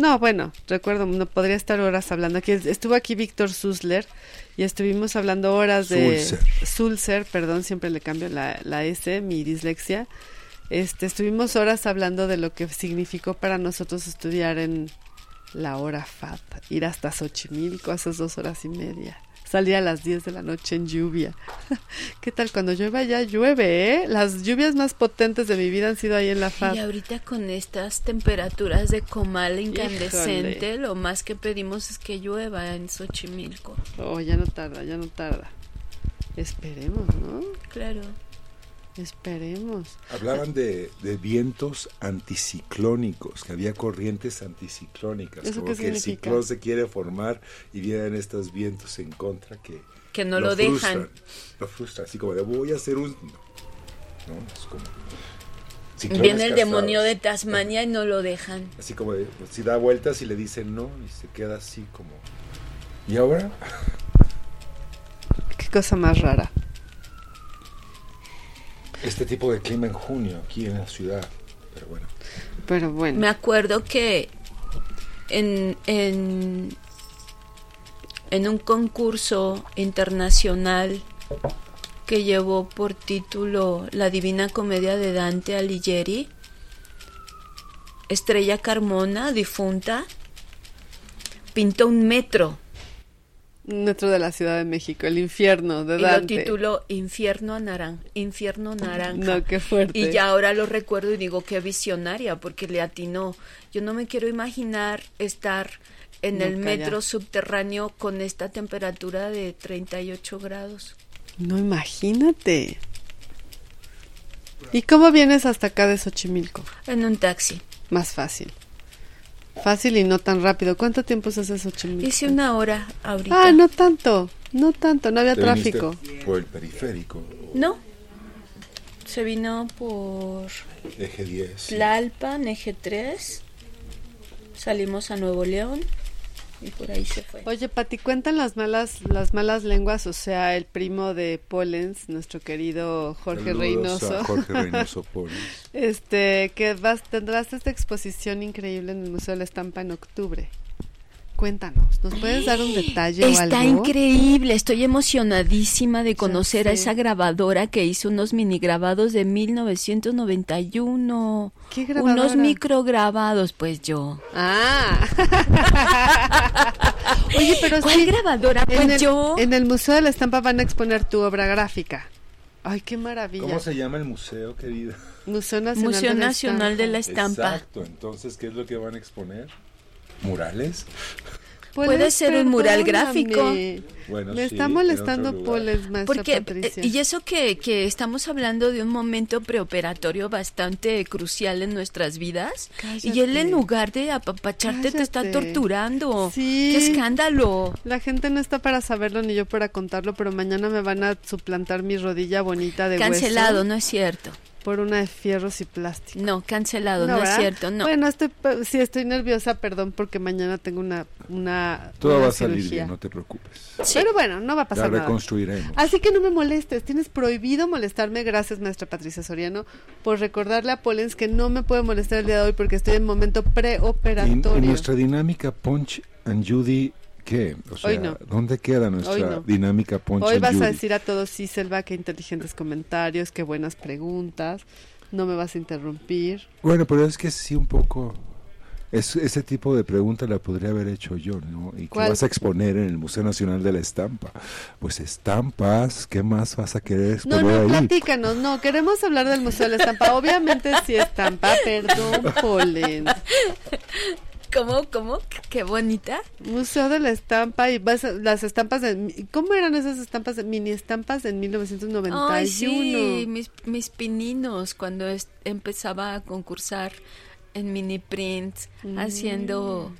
No, bueno, recuerdo, no podría estar horas hablando. Aquí estuvo aquí Víctor Susler y estuvimos hablando horas de Sulzer. Sulzer, perdón, siempre le cambio la, la S, mi dislexia. Este, estuvimos horas hablando de lo que significó para nosotros estudiar en la hora FAT, ir hasta Xochimilco, esas dos horas y media. Salía a las 10 de la noche en lluvia. ¿Qué tal cuando llueve ya llueve, eh? Las lluvias más potentes de mi vida han sido ahí en la FAD. Y ahorita con estas temperaturas de comal incandescente, lo más que pedimos es que llueva en Xochimilco. Oh, ya no tarda, ya no tarda. Esperemos, ¿no? Claro. Esperemos. Hablaban de, de vientos anticiclónicos, que había corrientes anticiclónicas, ¿Eso como qué que el significa? ciclón se quiere formar y vienen estos vientos en contra que, Que no lo dejan. frustran, lo frustran, así como de voy a hacer un... No, es como... ciclones Viene el casados. demonio de Tasmania y no lo dejan. Así como de, si da vueltas y le dicen no, y se queda así como... ¿Y ahora? Qué cosa más rara. Este tipo de clima en junio aquí en la ciudad, pero bueno. Pero bueno. Me acuerdo que en, en, en un concurso internacional que llevó por título La Divina Comedia de Dante Alighieri, Estrella Carmona, difunta, pintó un metro Metro de la Ciudad de México, el infierno de y lo Dante. tituló Infierno Naranja. Infierno Naranja. No, qué fuerte. Y ya ahora lo recuerdo y digo qué visionaria, porque le atinó. Yo no me quiero imaginar estar en No, el calla. metro subterráneo con esta temperatura de 38 grados. No, imagínate. ¿Y cómo vienes hasta acá de Xochimilco? En un taxi. Más fácil. Fácil y no tan rápido. ¿Cuánto tiempo se hace Xochimilco? Hice una hora ahorita. Ah, no tanto. No tanto, no había Te tráfico. Por el periférico, No. Se vino por eje 10. Tlalpan, eje 3. Salimos a Nuevo León y por ahí se fue. Oye, Pati, cuentan las malas, las malas lenguas, o sea, el primo de Pollens, nuestro querido Jorge Saludos Reynoso. a Jorge Reynoso. Este, que vas, tendrás esta exposición increíble en el Museo de la Estampa en octubre. Cuéntanos, ¿nos puedes dar un detalle o Está algo? increíble, estoy emocionadísima de conocer a esa grabadora que hizo unos mini grabados de 1991. ¿Qué grabadora? Unos micrograbados, pues yo. Ah. Oye, pero ¿Cuál sí, grabadora? Pues en el, yo. en el Museo de la Estampa van a exponer tu obra gráfica. Ay, qué maravilla. ¿Cómo se llama el museo, querida? Museo Nacional, Museo de, la Nacional de la. Estampa. Exacto, entonces, ¿qué es lo que van a exponer? ¿Murales? Poles, Puede ser un mural gráfico. Bueno, Me sí, está molestando. Poles, maestra Porque, Patricia. eh, y eso que, que estamos hablando de un momento preoperatorio bastante crucial en nuestras vidas, y él en lugar de apapacharte te está torturando. Sí. ¡Qué escándalo! La gente no está para saberlo ni yo para contarlo, pero mañana me van a suplantar mi rodilla bonita de Cancelado, hueso no es cierto. Por una de fierros y plástico. No, cancelado, no, es cierto, no. Bueno, estoy, sí, estoy nerviosa, perdón, porque mañana tengo una, una, Todo una va a salir bien, no te preocupes. Sí. Pero bueno, no va a La pasar nada. reconstruiremos. Así que no me molestes, tienes prohibido molestarme, gracias maestra Patricia Soriano, por recordarle a Polens que no me puede molestar el día de hoy porque estoy en momento preoperatorio. y nuestra dinámica Punch and Judy, ¿qué? O sea, Hoy no. ¿dónde queda nuestra Hoy no. dinámica Hoy vas a decir a todos, sí, Selva, qué inteligentes comentarios, qué buenas preguntas, no me vas a interrumpir. Bueno, pero es que sí un poco... Es, ese tipo de pregunta la podría haber hecho yo, ¿no? ¿Y qué ¿Cuál? vas a exponer en el Museo Nacional de la Estampa? Pues estampas, ¿qué más vas a querer No, exponer no, ahí? platícanos. No, queremos hablar del Museo de la Estampa. Obviamente sí estampa, perdón, Polen. ¿Cómo? ¿Cómo? Qué bonita. Museo de la Estampa y vas a- las estampas de... ¿Cómo eran esas estampas? de- mini estampas en 1991. Ay, sí, mis, mis pininos cuando es- empezaba a concursar en mini print Mm. haciendo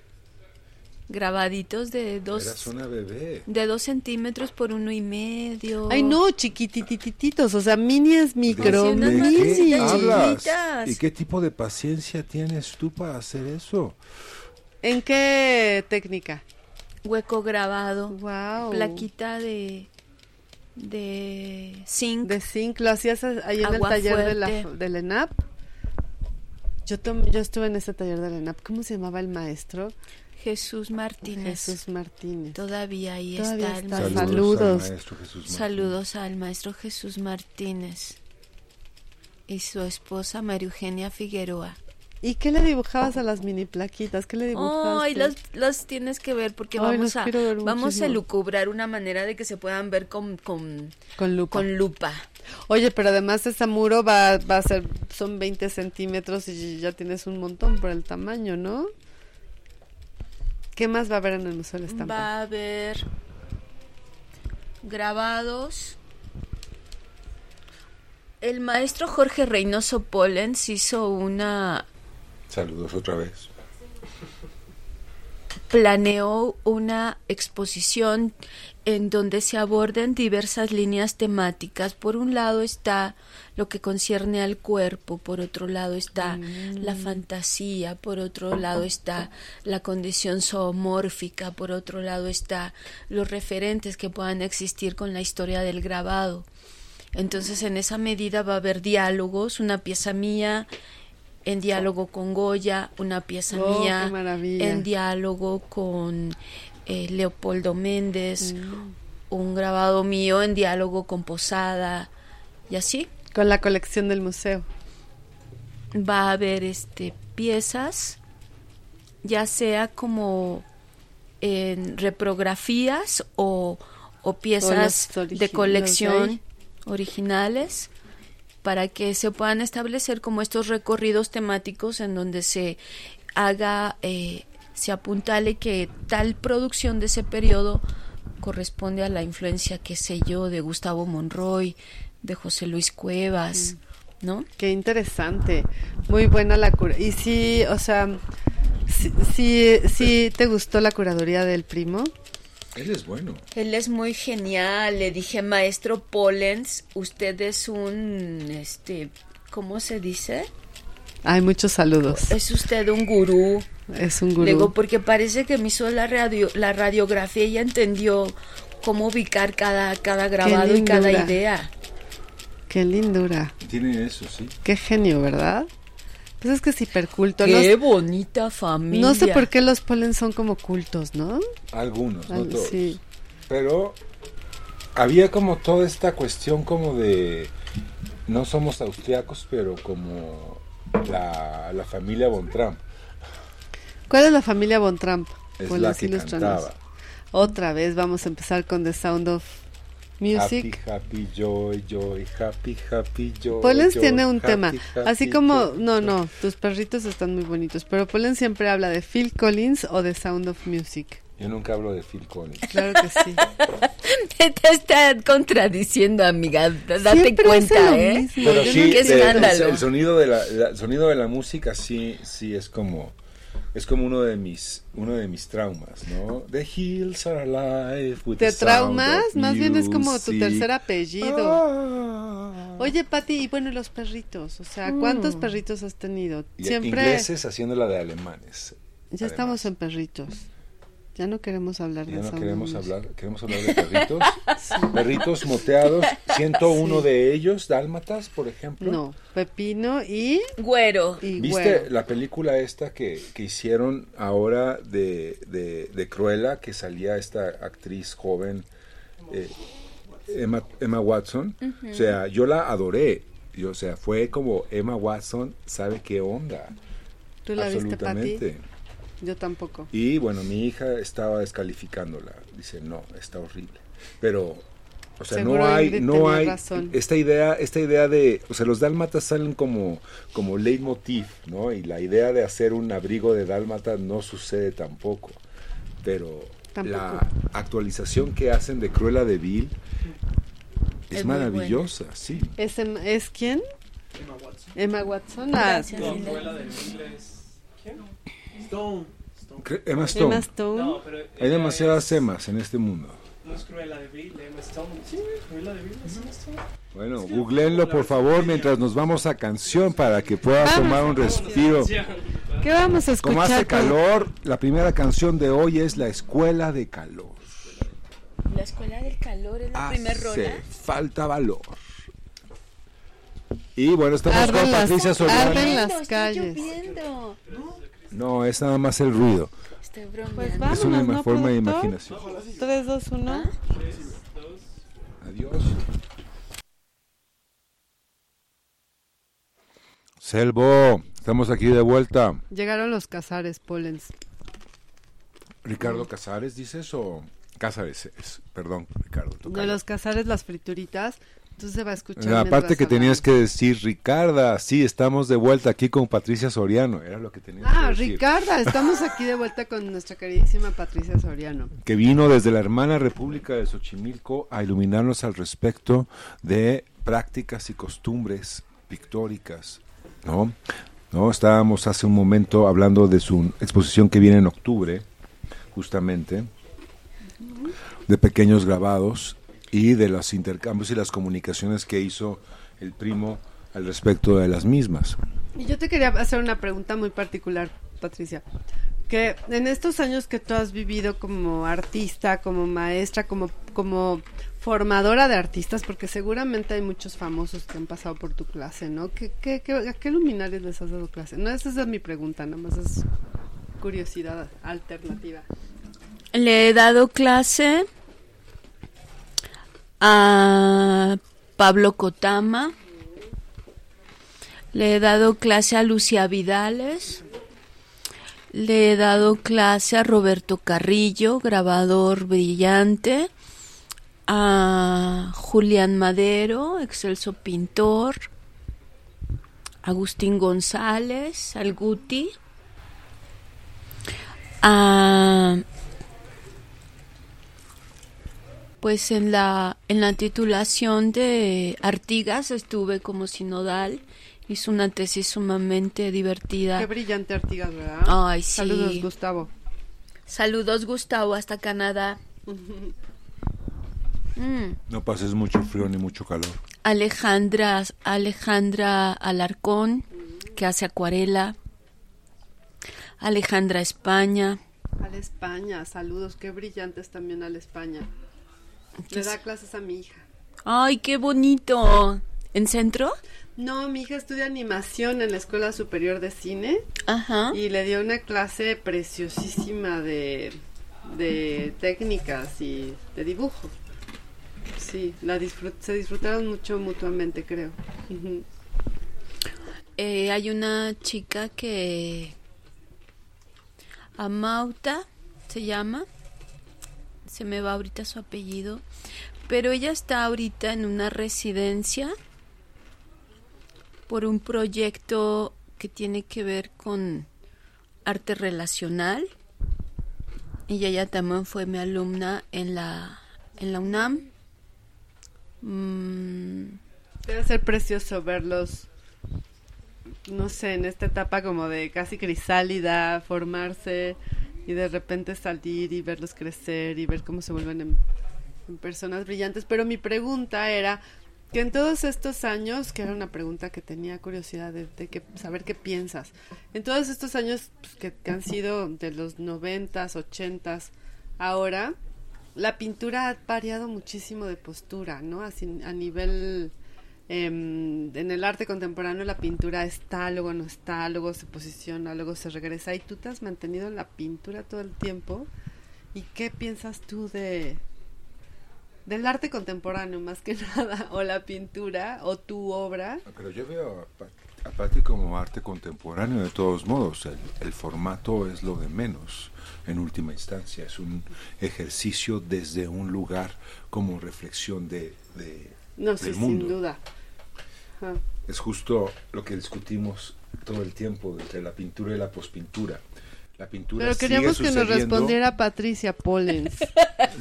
grabaditos de dos Eras una bebé. de dos centímetros por uno y medio. Ay, no, chiquititititos, o sea, mini es micro, ¿De mini. qué hablas? ¿Y qué tipo de paciencia tienes tú para hacer eso? ¿En qué técnica? Hueco grabado, Wow. plaquita de de zinc. De zinc, lo hacías ahí en el taller de la, del ENAP. Yo, tom- yo estuve en ese taller del ENAP. ¿Cómo se llamaba el maestro? Jesús Martínez. Jesús Martínez. Todavía ahí Todavía está el maestro. Saludos. al maestro Jesús Martínez. Saludos al maestro Jesús Martínez y su esposa María Eugenia Figueroa. ¿Y qué le dibujabas a las mini plaquitas? ¿Qué le dibujaste? Ay, las, las tienes que ver porque Ay, vamos a vamos a lucubrar una manera de que se puedan ver con, con, Con lupa. con lupa. Oye, pero además ese muro va, va a ser, son 20 centímetros y ya tienes un montón por el tamaño, ¿no? ¿Qué más va a haber en el Museo de la Estampa? Va a haber grabados. El maestro Jorge Reynoso Pollens hizo una Saludos otra vez. planeó una exposición en donde se aborden diversas líneas temáticas. Por un lado está lo que concierne al cuerpo, por otro lado está la fantasía, por otro lado está la condición zoomórfica, por otro lado está los referentes que puedan existir con la historia del grabado. Entonces, en esa medida va a haber diálogos, una pieza mía en diálogo con Goya, una pieza Oh, mía qué maravilla. en diálogo con eh, Leopoldo Méndez, Mm. un grabado mío en diálogo con Posada y así. Con la colección del museo. Va a haber este piezas, ya sea como en reprografías o, o piezas de colección originales para que se puedan establecer como estos recorridos temáticos en donde se haga, eh, se apuntale que tal producción de ese periodo corresponde a la influencia, qué sé yo, de Gustavo Monroy, de José Luis Cuevas, ¿no? Qué interesante. Muy buena la cura. Y sí, o sea, sí, sí, sí te gustó la curaduría del primo. Él es bueno. Él es muy genial. Le dije, maestro Pollens, usted es un, este, ¿cómo se dice? Hay muchos saludos. Es usted un gurú. Es un gurú. Le Digo, porque parece que me hizo la, radio, la radiografía y ya entendió cómo ubicar cada, cada grabado y cada idea. Qué lindura. Tiene eso, sí. Qué genio, ¿verdad? Pues es que es hiperculto. Qué Los- bonita familia. no sé por qué los polen son como cultos, ¿no? Algunos, no Al- todos. sí. Pero había como toda esta cuestión como de... No somos austriacos, pero como la, la familia Von Trump. ¿Cuál es la familia Von Trump? Es la que cantaba. Otra vez vamos a empezar con The Sound of Music. Happy, happy, joy, joy, happy, happy, joy. Pollens joy, tiene un happy, tema, happy, así como, joy, no, no, tus perritos están muy bonitos, pero Pollens siempre habla de Phil Collins o de Sound of Music. Yo nunca hablo de Phil Collins. Claro que sí. Te está contradiciendo, amiga. Date Siempre cuenta, ¿eh? mismo. Pero Yo sí, no qué de- entiendo. escándalo. el, el sonido de la, la- el sonido de la música sí, sí es como es como uno de mis uno de mis traumas, ¿no? The hills are alive with ¿Te the sound traumas? of Más bien es como tu tercer apellido. Ah. Oye, Pati, y bueno, los perritos, o sea, ¿cuántos perritos has tenido? Y Siempre ingleses haciéndola de alemanes. ya además. estamos en perritos. Ya no queremos hablar Ya de no Sound of queremos hablar, queremos hablar de perritos. Perritos moteados, 101 de ellos, dálmatas, por ejemplo. No, Pepino y, Güero. y ¿Viste Güero. la película esta que, que hicieron ahora de, de, de Cruella, que salía esta actriz joven, eh, Emma, Emma Watson? O sea, yo la adoré. Y, o sea, fue como Emma Watson, ¿sabe qué onda? ¿Tú la viste, Pati? Yo tampoco. Y bueno, mi hija estaba descalificándola. Dice, no, está horrible. Pero, o sea, Seguro no hay, no hay razón. esta idea, esta idea de, o sea, los dálmatas salen como, como leitmotiv, ¿no? Y la idea de hacer un abrigo de dálmatas no sucede tampoco. Pero Tampoco. la actualización que hacen de Cruella de Vil es, maravillosa, sí. ¿Es, ¿Es quién? Emma Watson. Emma Watson. Ah, Gracias. No, Lila. Cruella de Vil es... Stone. Stone. Emma Stone. Emma Stone. No, pero Hay demasiadas es- Emmas en este mundo. No es Cruella de Vil, Emma Stone. Sí, Cruella de Vil es Emma Stone. Bueno, Sí, googleenlo por favor mientras nos vamos a canción para que pueda Vamos. tomar un respiro. ¿Qué vamos a escuchar? Como hace calor, la primera canción de hoy es La Escuela de Calor. La escuela del calor es la primera Hace rola. falta valor. Y bueno, estamos Arden con las- Patricia arden Soriano. las Está calles. lloviendo. No, es nada más el ruido. Pues Es una ¿no, forma de imaginación. 3, 2, 1. ¿Ah? Adiós. Selvo, estamos aquí de vuelta. Llegaron los cazares, Pollens. Ricardo Casares, ¿dices o Cázares? Es, perdón, Ricardo. De los cazares, las frituritas. Entonces se va a escuchar. La parte que tenías que decir, Ricarda, sí, estamos de vuelta aquí con Patricia Soriano. Era lo que tenías Ah, que decir. Ricarda, estamos aquí de vuelta con nuestra queridísima Patricia Soriano. Que vino desde la hermana República de Xochimilco a iluminarnos al respecto de prácticas y costumbres pictóricas, ¿no? ¿No? Estábamos hace un momento hablando de su exposición que viene en octubre, justamente, de pequeños grabados y de los intercambios y las comunicaciones que hizo el primo al respecto de las mismas. Y yo te quería hacer una pregunta muy particular, Patricia. Que en estos años que tú has vivido como artista, como maestra, como, como formadora de artistas, porque seguramente hay muchos famosos que han pasado por tu clase, ¿no? ¿Qué, qué, qué- ¿A qué luminarios les has dado clase? No, esa es mi pregunta, nada más es curiosidad alternativa. Le he dado clase a Pablo Cotama. Le he dado clase a Lucia Vidales. Le he dado clase a Roberto Carrillo, grabador brillante. A Julián Madero, excelso pintor. Agustín González, al Guti. A Pues en la, en la titulación de Artigas estuve como sinodal. Hizo una tesis sumamente divertida. Qué brillante Artigas, ¿verdad? Ay, sí. Saludos, Gustavo. Saludos, Gustavo, hasta Canadá. Mm. No pases mucho frío ni mucho calor. Alejandra, Alejandra Alarcón, que hace acuarela. Alejandra España. Al España, saludos, qué brillantes también al España. Le da clases a mi hija. Ay, qué bonito. ¿En centro? No, mi hija estudia animación en la Escuela Superior de Cine Ajá. y le dio una clase preciosísima de, de técnicas y de dibujo. Sí, la disfrut- se disfrutaron mucho mutuamente, creo. Eh, hay una chica que Amauta se llama, se me va ahorita su apellido, pero ella está ahorita en una residencia por un proyecto que tiene que ver con arte relacional. Y ella también fue mi alumna en la en la UNAM. Mm, Debe ser precioso verlos, no sé, en esta etapa como de casi crisálida, formarse y de repente salir y verlos crecer y ver cómo se vuelven en, personas brillantes. Pero mi pregunta era que en todos estos años, que era una pregunta que tenía curiosidad de, de que, saber qué piensas, en todos estos años pues, que, que han sido de los noventas, ochentas, ahora la pintura ha variado muchísimo de postura, ¿no? Así, a nivel em, en el arte contemporáneo la pintura está, luego no está, luego se posiciona, luego se regresa. Y tú te has mantenido en la pintura todo el tiempo. ¿Y qué piensas tú de del arte contemporáneo más que nada? O la pintura, o tu obra. Pero yo veo, Aparte como arte contemporáneo, de todos modos, el, el formato es lo de menos en última instancia. Es un ejercicio desde un lugar como reflexión de, de- No, sí, del mundo. sin duda. Ajá. Es justo lo que discutimos todo el tiempo entre la pintura y la pospintura. La pintura Pero sigue queríamos que nos respondiera Patricia Pollens.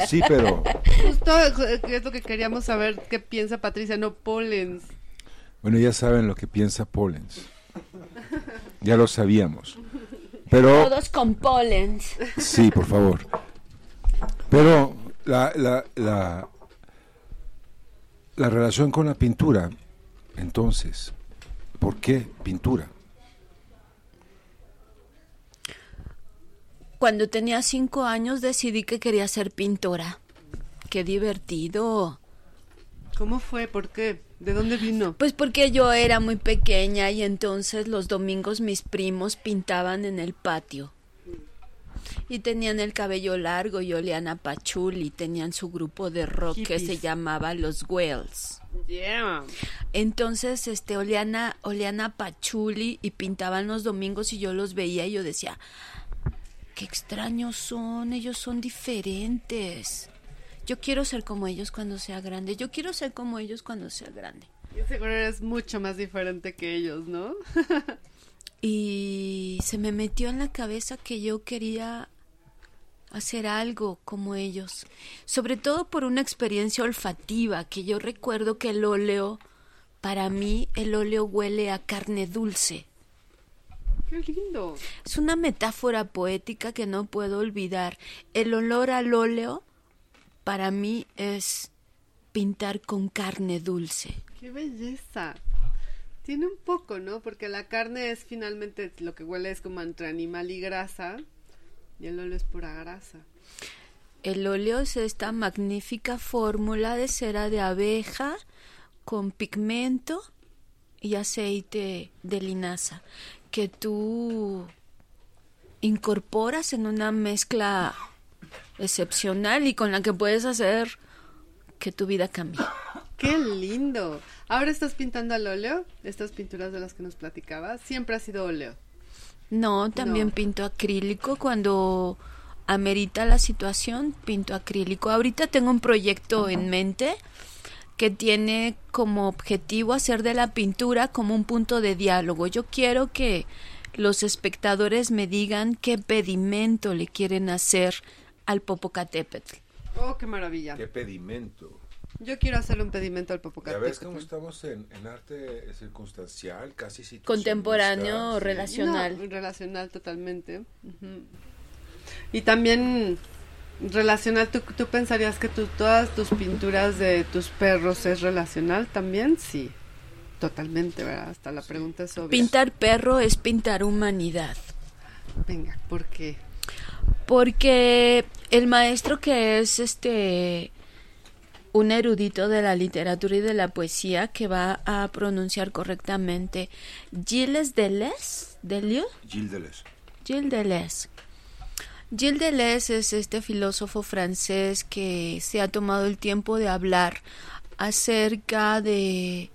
Sí, pero Justo es lo que queríamos saber qué piensa Patricia, no Pollens. bueno, ya saben lo que piensa Pollens. Ya lo sabíamos. Pero Todos con polens. Sí, por favor. Pero la, la, la, la relación con la pintura, entonces, ¿por qué pintura? Cuando tenía cinco años decidí que quería ser pintora. Qué divertido. ¿Cómo fue? ¿Por qué? ¿De dónde vino? Pues porque yo era muy pequeña y entonces los domingos mis primos pintaban en el patio. Y tenían el cabello largo y olían a pachuli, tenían su grupo de rock que se llamaba Los Wells. Yeah. Entonces, este, olían a, olían a pachuli y pintaban los domingos y yo los veía y yo decía, qué extraños son, ellos son diferentes. Yo quiero ser como ellos cuando sea grande, yo quiero ser como ellos cuando sea grande. Y seguro eres mucho más diferente que ellos, ¿no? Y se me metió en la cabeza que yo quería hacer algo como ellos, sobre todo por una experiencia olfativa, que yo recuerdo que el óleo, para mí el óleo huele a carne dulce. Qué lindo. Es una metáfora poética que no puedo olvidar. El olor al óleo para mí es pintar con carne dulce. Qué belleza. Tiene un poco, ¿no? Porque la carne es finalmente lo que huele es como entre animal y grasa. Y el óleo es pura grasa. El óleo es esta magnífica fórmula de cera de abeja con pigmento y aceite de linaza que tú incorporas en una mezcla excepcional y con la que puedes hacer que tu vida cambie. ¡Qué lindo! Ahora estás pintando al óleo. Estas pinturas de las que nos platicabas. Siempre ha sido óleo. No, también No. pinto acrílico cuando amerita la situación, pinto acrílico. Ahorita tengo un proyecto en mente que tiene como objetivo hacer de la pintura como un punto de diálogo. Yo quiero que los espectadores me digan qué pedimento le quieren hacer al Popocatépetl. ¡Oh, qué maravilla! ¿Qué pedimento? Yo quiero hacerle un pedimento al Ya Popocatépetl. ves cómo estamos en, en arte circunstancial, casi Contemporáneo, sí. relacional. No, relacional totalmente. Y también relacional, ¿tú, tú pensarías que tú, todas tus pinturas de tus perros es relacional también? Sí, totalmente, ¿verdad? Hasta la pregunta es obvia. Pintar perro es pintar humanidad. Venga, ¿por qué? Porque el maestro que es este un erudito de la literatura y de la poesía que va a pronunciar correctamente Gilles Deleuze, Deleuze, Gilles Deleuze. Gilles Deleuze. Gilles Deleuze es este filósofo francés que se ha tomado el tiempo de hablar acerca de,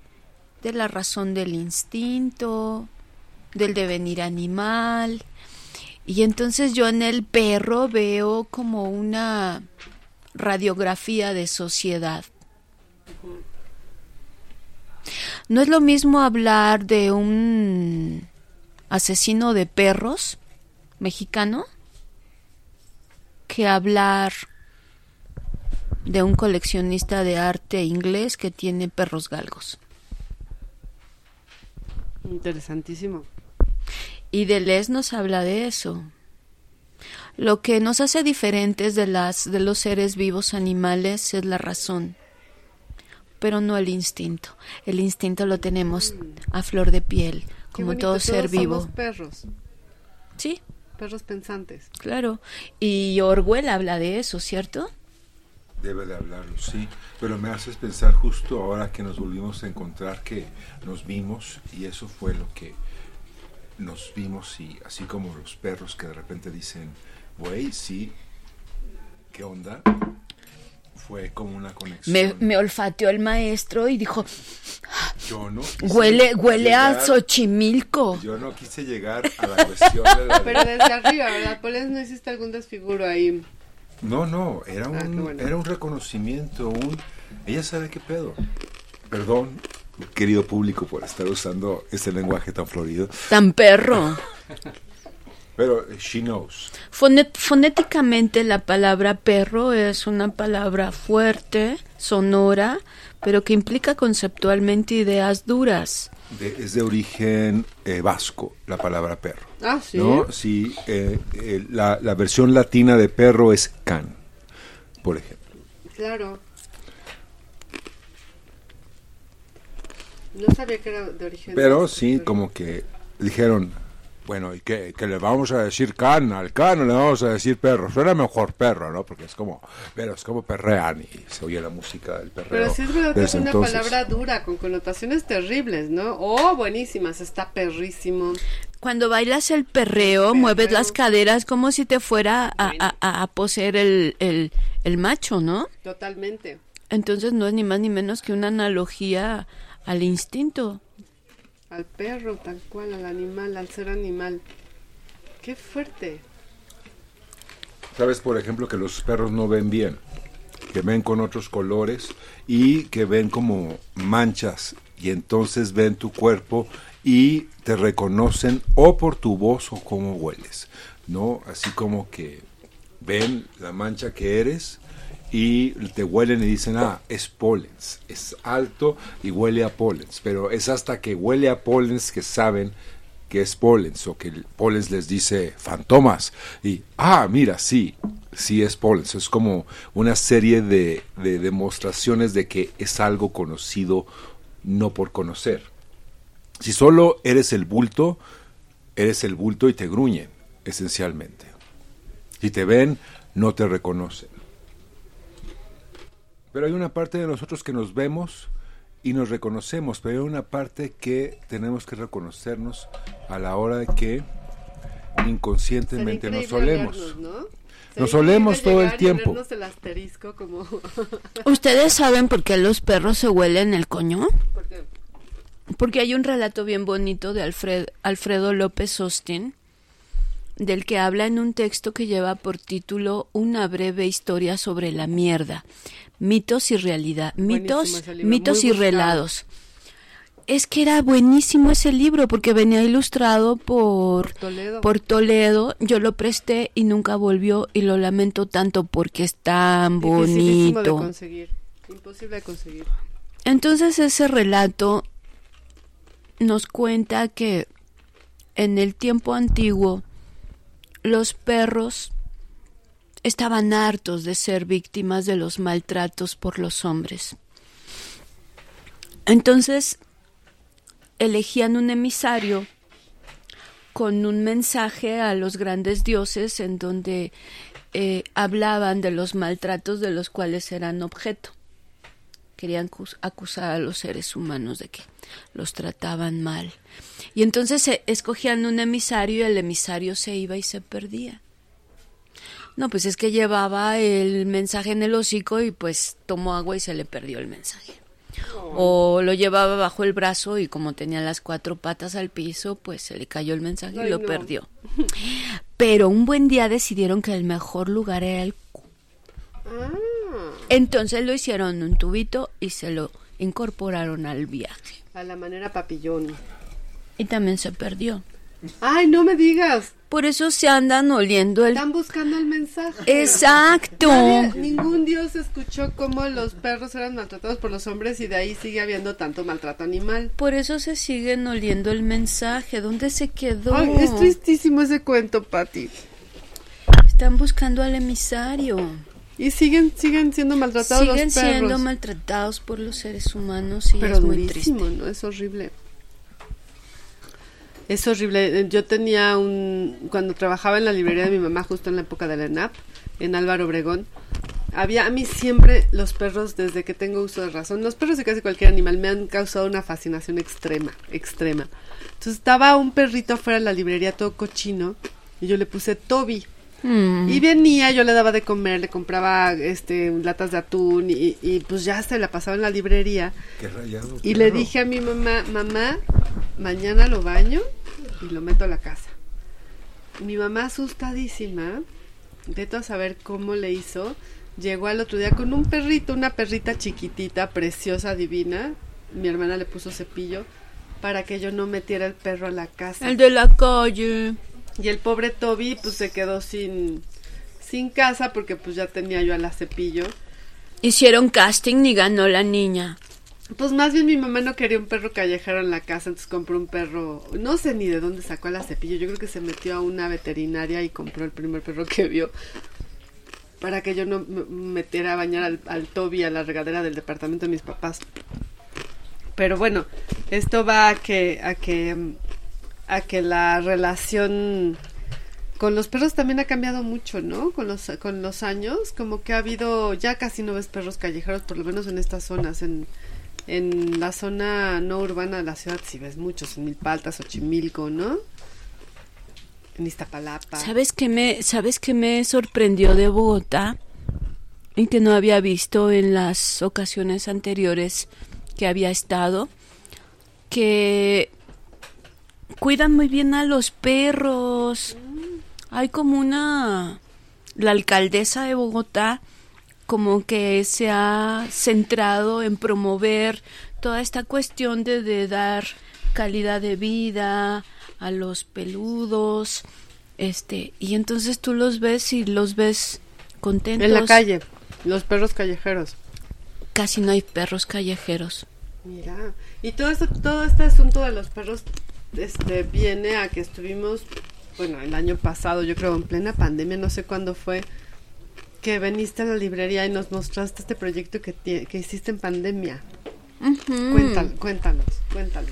de la razón del instinto, del devenir animal. Y entonces yo en el perro veo como una radiografía de sociedad. No es lo mismo hablar de un asesino de perros mexicano que hablar de un coleccionista de arte inglés que tiene perros galgos. Interesantísimo. Y Deleuze nos habla de eso. Lo que nos hace diferentes de las de los seres vivos animales es la razón, pero no el instinto. El instinto lo tenemos a flor de piel, como bonito, todo ser todos vivo. somos perros, Sí, perros pensantes. claro. Y Orwell habla de eso, ¿cierto? Debe de hablarlo, sí. Pero me haces pensar justo ahora que nos volvimos a encontrar que nos vimos y eso fue lo que nos vimos y así como los perros que de repente dicen, güey, sí, ¿qué onda? Fue como una conexión. Me, me olfateó el maestro y dijo, "Ah, Yo no quise Huele, huele a llegar- Xochimilco. Yo no quise llegar a la cuestión de la... Pero desde arriba, ¿verdad? Poles no hiciste algún desfiguro ahí. No, no, era un, Ah, qué bueno. era un reconocimiento, un... Ella sabe qué pedo. Perdón, querido público, por estar usando este lenguaje tan florido, Tan perro. pero she knows. Fone- fonéticamente la palabra perro es una palabra fuerte, sonora, pero que implica conceptualmente ideas duras. De- es de origen eh, vasco, la palabra perro. Ah, sí. ¿No? Sí, eh, eh, la, la versión latina de perro es can, por ejemplo. Claro. No sabía que era de origen. Pero sí, como que dijeron, bueno, ¿y qué, qué le vamos a decir can? Al can o le vamos a decir perro. Suena mejor perro, ¿no? Porque es como, pero es como perrean y se oye la música del perreo. Pero sí es verdad que es una entonces. palabra dura, con connotaciones terribles, ¿no? Oh, buenísimas, está perrísimo. Cuando bailas el perreo, mueves las caderas como si te fuera a, a- a- a poseer el, el- el macho, ¿no? Totalmente. Entonces no es ni más ni menos que una analogía al instinto. Al perro, tal cual, al animal, al ser animal. Qué fuerte. Sabes, por ejemplo, que los perros no ven bien, que ven con otros colores y que ven como manchas y entonces ven tu cuerpo y te reconocen o por tu voz o cómo hueles, ¿no? Así como que ven la mancha que eres y te huelen y dicen, ah, es polens, es alto y huele a polens, pero es hasta que huele a polens que saben que es polens o que el polens les dice fantomas y, ah, mira, sí, sí es polens. Es como una serie de, de demostraciones de que es algo conocido no por conocer. Si solo eres el bulto, eres el bulto y te gruñen, esencialmente. Si te ven, no te reconocen. Pero hay una parte de nosotros que nos vemos y nos reconocemos, pero hay una parte que tenemos que reconocernos a la hora de que inconscientemente nos solemos. ¿no? Nos solemos todo el tiempo. olernos el asterisco como... ¿Ustedes saben por qué los perros se huelen el coño? Porque Porque hay un relato bien bonito de Alfred- Alfredo López Austin, del que habla en un texto que lleva por título Una breve historia sobre la mierda, mitos y realidad, mitos, mitos muy y buscado. relados. Es que era buenísimo ese libro porque venía ilustrado por, Toledo. por Toledo. Yo lo presté y nunca volvió y lo lamento tanto porque es tan de bonito. conseguir. Imposible de conseguir. Entonces ese relato nos cuenta que en el tiempo antiguo los perros estaban hartos de ser víctimas de los maltratos por los hombres. Entonces elegían un emisario con un mensaje a los grandes dioses en donde eh, hablaban de los maltratos de los cuales eran objeto querían cus- acusar a los seres humanos de que los trataban mal. Y entonces se escogían un emisario y el emisario se iba y se perdía. No, pues es que llevaba el mensaje en el hocico y pues tomó agua y se le perdió el mensaje. O lo llevaba bajo el brazo y como tenía las cuatro patas al piso, pues se le cayó el mensaje y lo no. perdió. Pero un buen día decidieron que el mejor lugar era el Ah, entonces lo hicieron un tubito y se lo incorporaron al viaje. a la manera papillón. Y también se perdió. Ay, no me digas. Por eso se andan oliendo el... Están buscando el mensaje. Exacto. Nadie- ningún dios escuchó cómo los perros eran maltratados por los hombres y de ahí sigue habiendo tanto maltrato animal. Por eso se siguen oliendo el mensaje. ¿Dónde se quedó? Ay, es tristísimo ese cuento, Patti. Están buscando al emisario. Y siguen siguen siendo maltratados Siguen los perros. siendo maltratados por los seres humanos y Pero es muy triste. ¿no? Es horrible. Es horrible. Yo tenía un... Cuando trabajaba en la librería de mi mamá, justo en la época de la ENAP, en Álvaro Obregón, había a mí siempre los perros, desde que tengo uso de razón, los perros y casi cualquier animal me han causado una fascinación extrema, extrema. Entonces estaba un perrito afuera de la librería todo cochino y yo le puse Toby. Mm. Y venía, yo le daba de comer, le compraba este latas de atún y, y pues ya se la pasaba en la librería. Qué rayado, Y le dije a mi mamá, mamá, mañana lo baño y lo meto a la casa. Mi mamá asustadísima, de todo a saber cómo le hizo, llegó al otro día con un perrito, una perrita chiquitita, preciosa, divina. Mi hermana le puso cepillo para que yo no metiera el perro a la casa. El de la calle. Y el pobre Toby pues se quedó sin sin casa porque pues ya tenía yo a la cepillo. Hicieron casting y ganó la niña. Pues más bien mi mamá no quería un perro callejero en la casa, entonces compró un perro, no sé ni de dónde sacó a la cepillo, yo creo que se metió a una veterinaria y compró el primer perro que vio para que yo no me metiera a bañar al, al Toby a la regadera del departamento de mis papás. Pero bueno, esto va a que a que mm, a que la relación con los perros también ha cambiado mucho, ¿no? Con los con los años, como que ha habido ya casi no ves perros callejeros, por lo menos en estas zonas en en la zona no urbana de la ciudad sí ves muchos, en Milpaltas, Xochimilco, ¿no? En Iztapalapa. ¿Sabes qué me, ¿Sabes qué me sorprendió de Bogotá? Y que no había visto en las ocasiones anteriores que había estado. Que cuidan muy bien a los perros. Hay como una... La alcaldesa de Bogotá como que se ha centrado en promover toda esta cuestión de, de dar calidad de vida a los peludos, este, y entonces tú los ves y los ves contentos. En la calle, los perros callejeros. Casi no hay perros callejeros. Mira, y todo esto, todo este asunto de los perros este viene a que estuvimos, bueno, el año pasado, yo creo en plena pandemia, no sé cuándo fue, que veniste a la librería y nos mostraste este proyecto que, que hiciste en pandemia. Cuéntanos, cuéntanos, cuéntanos.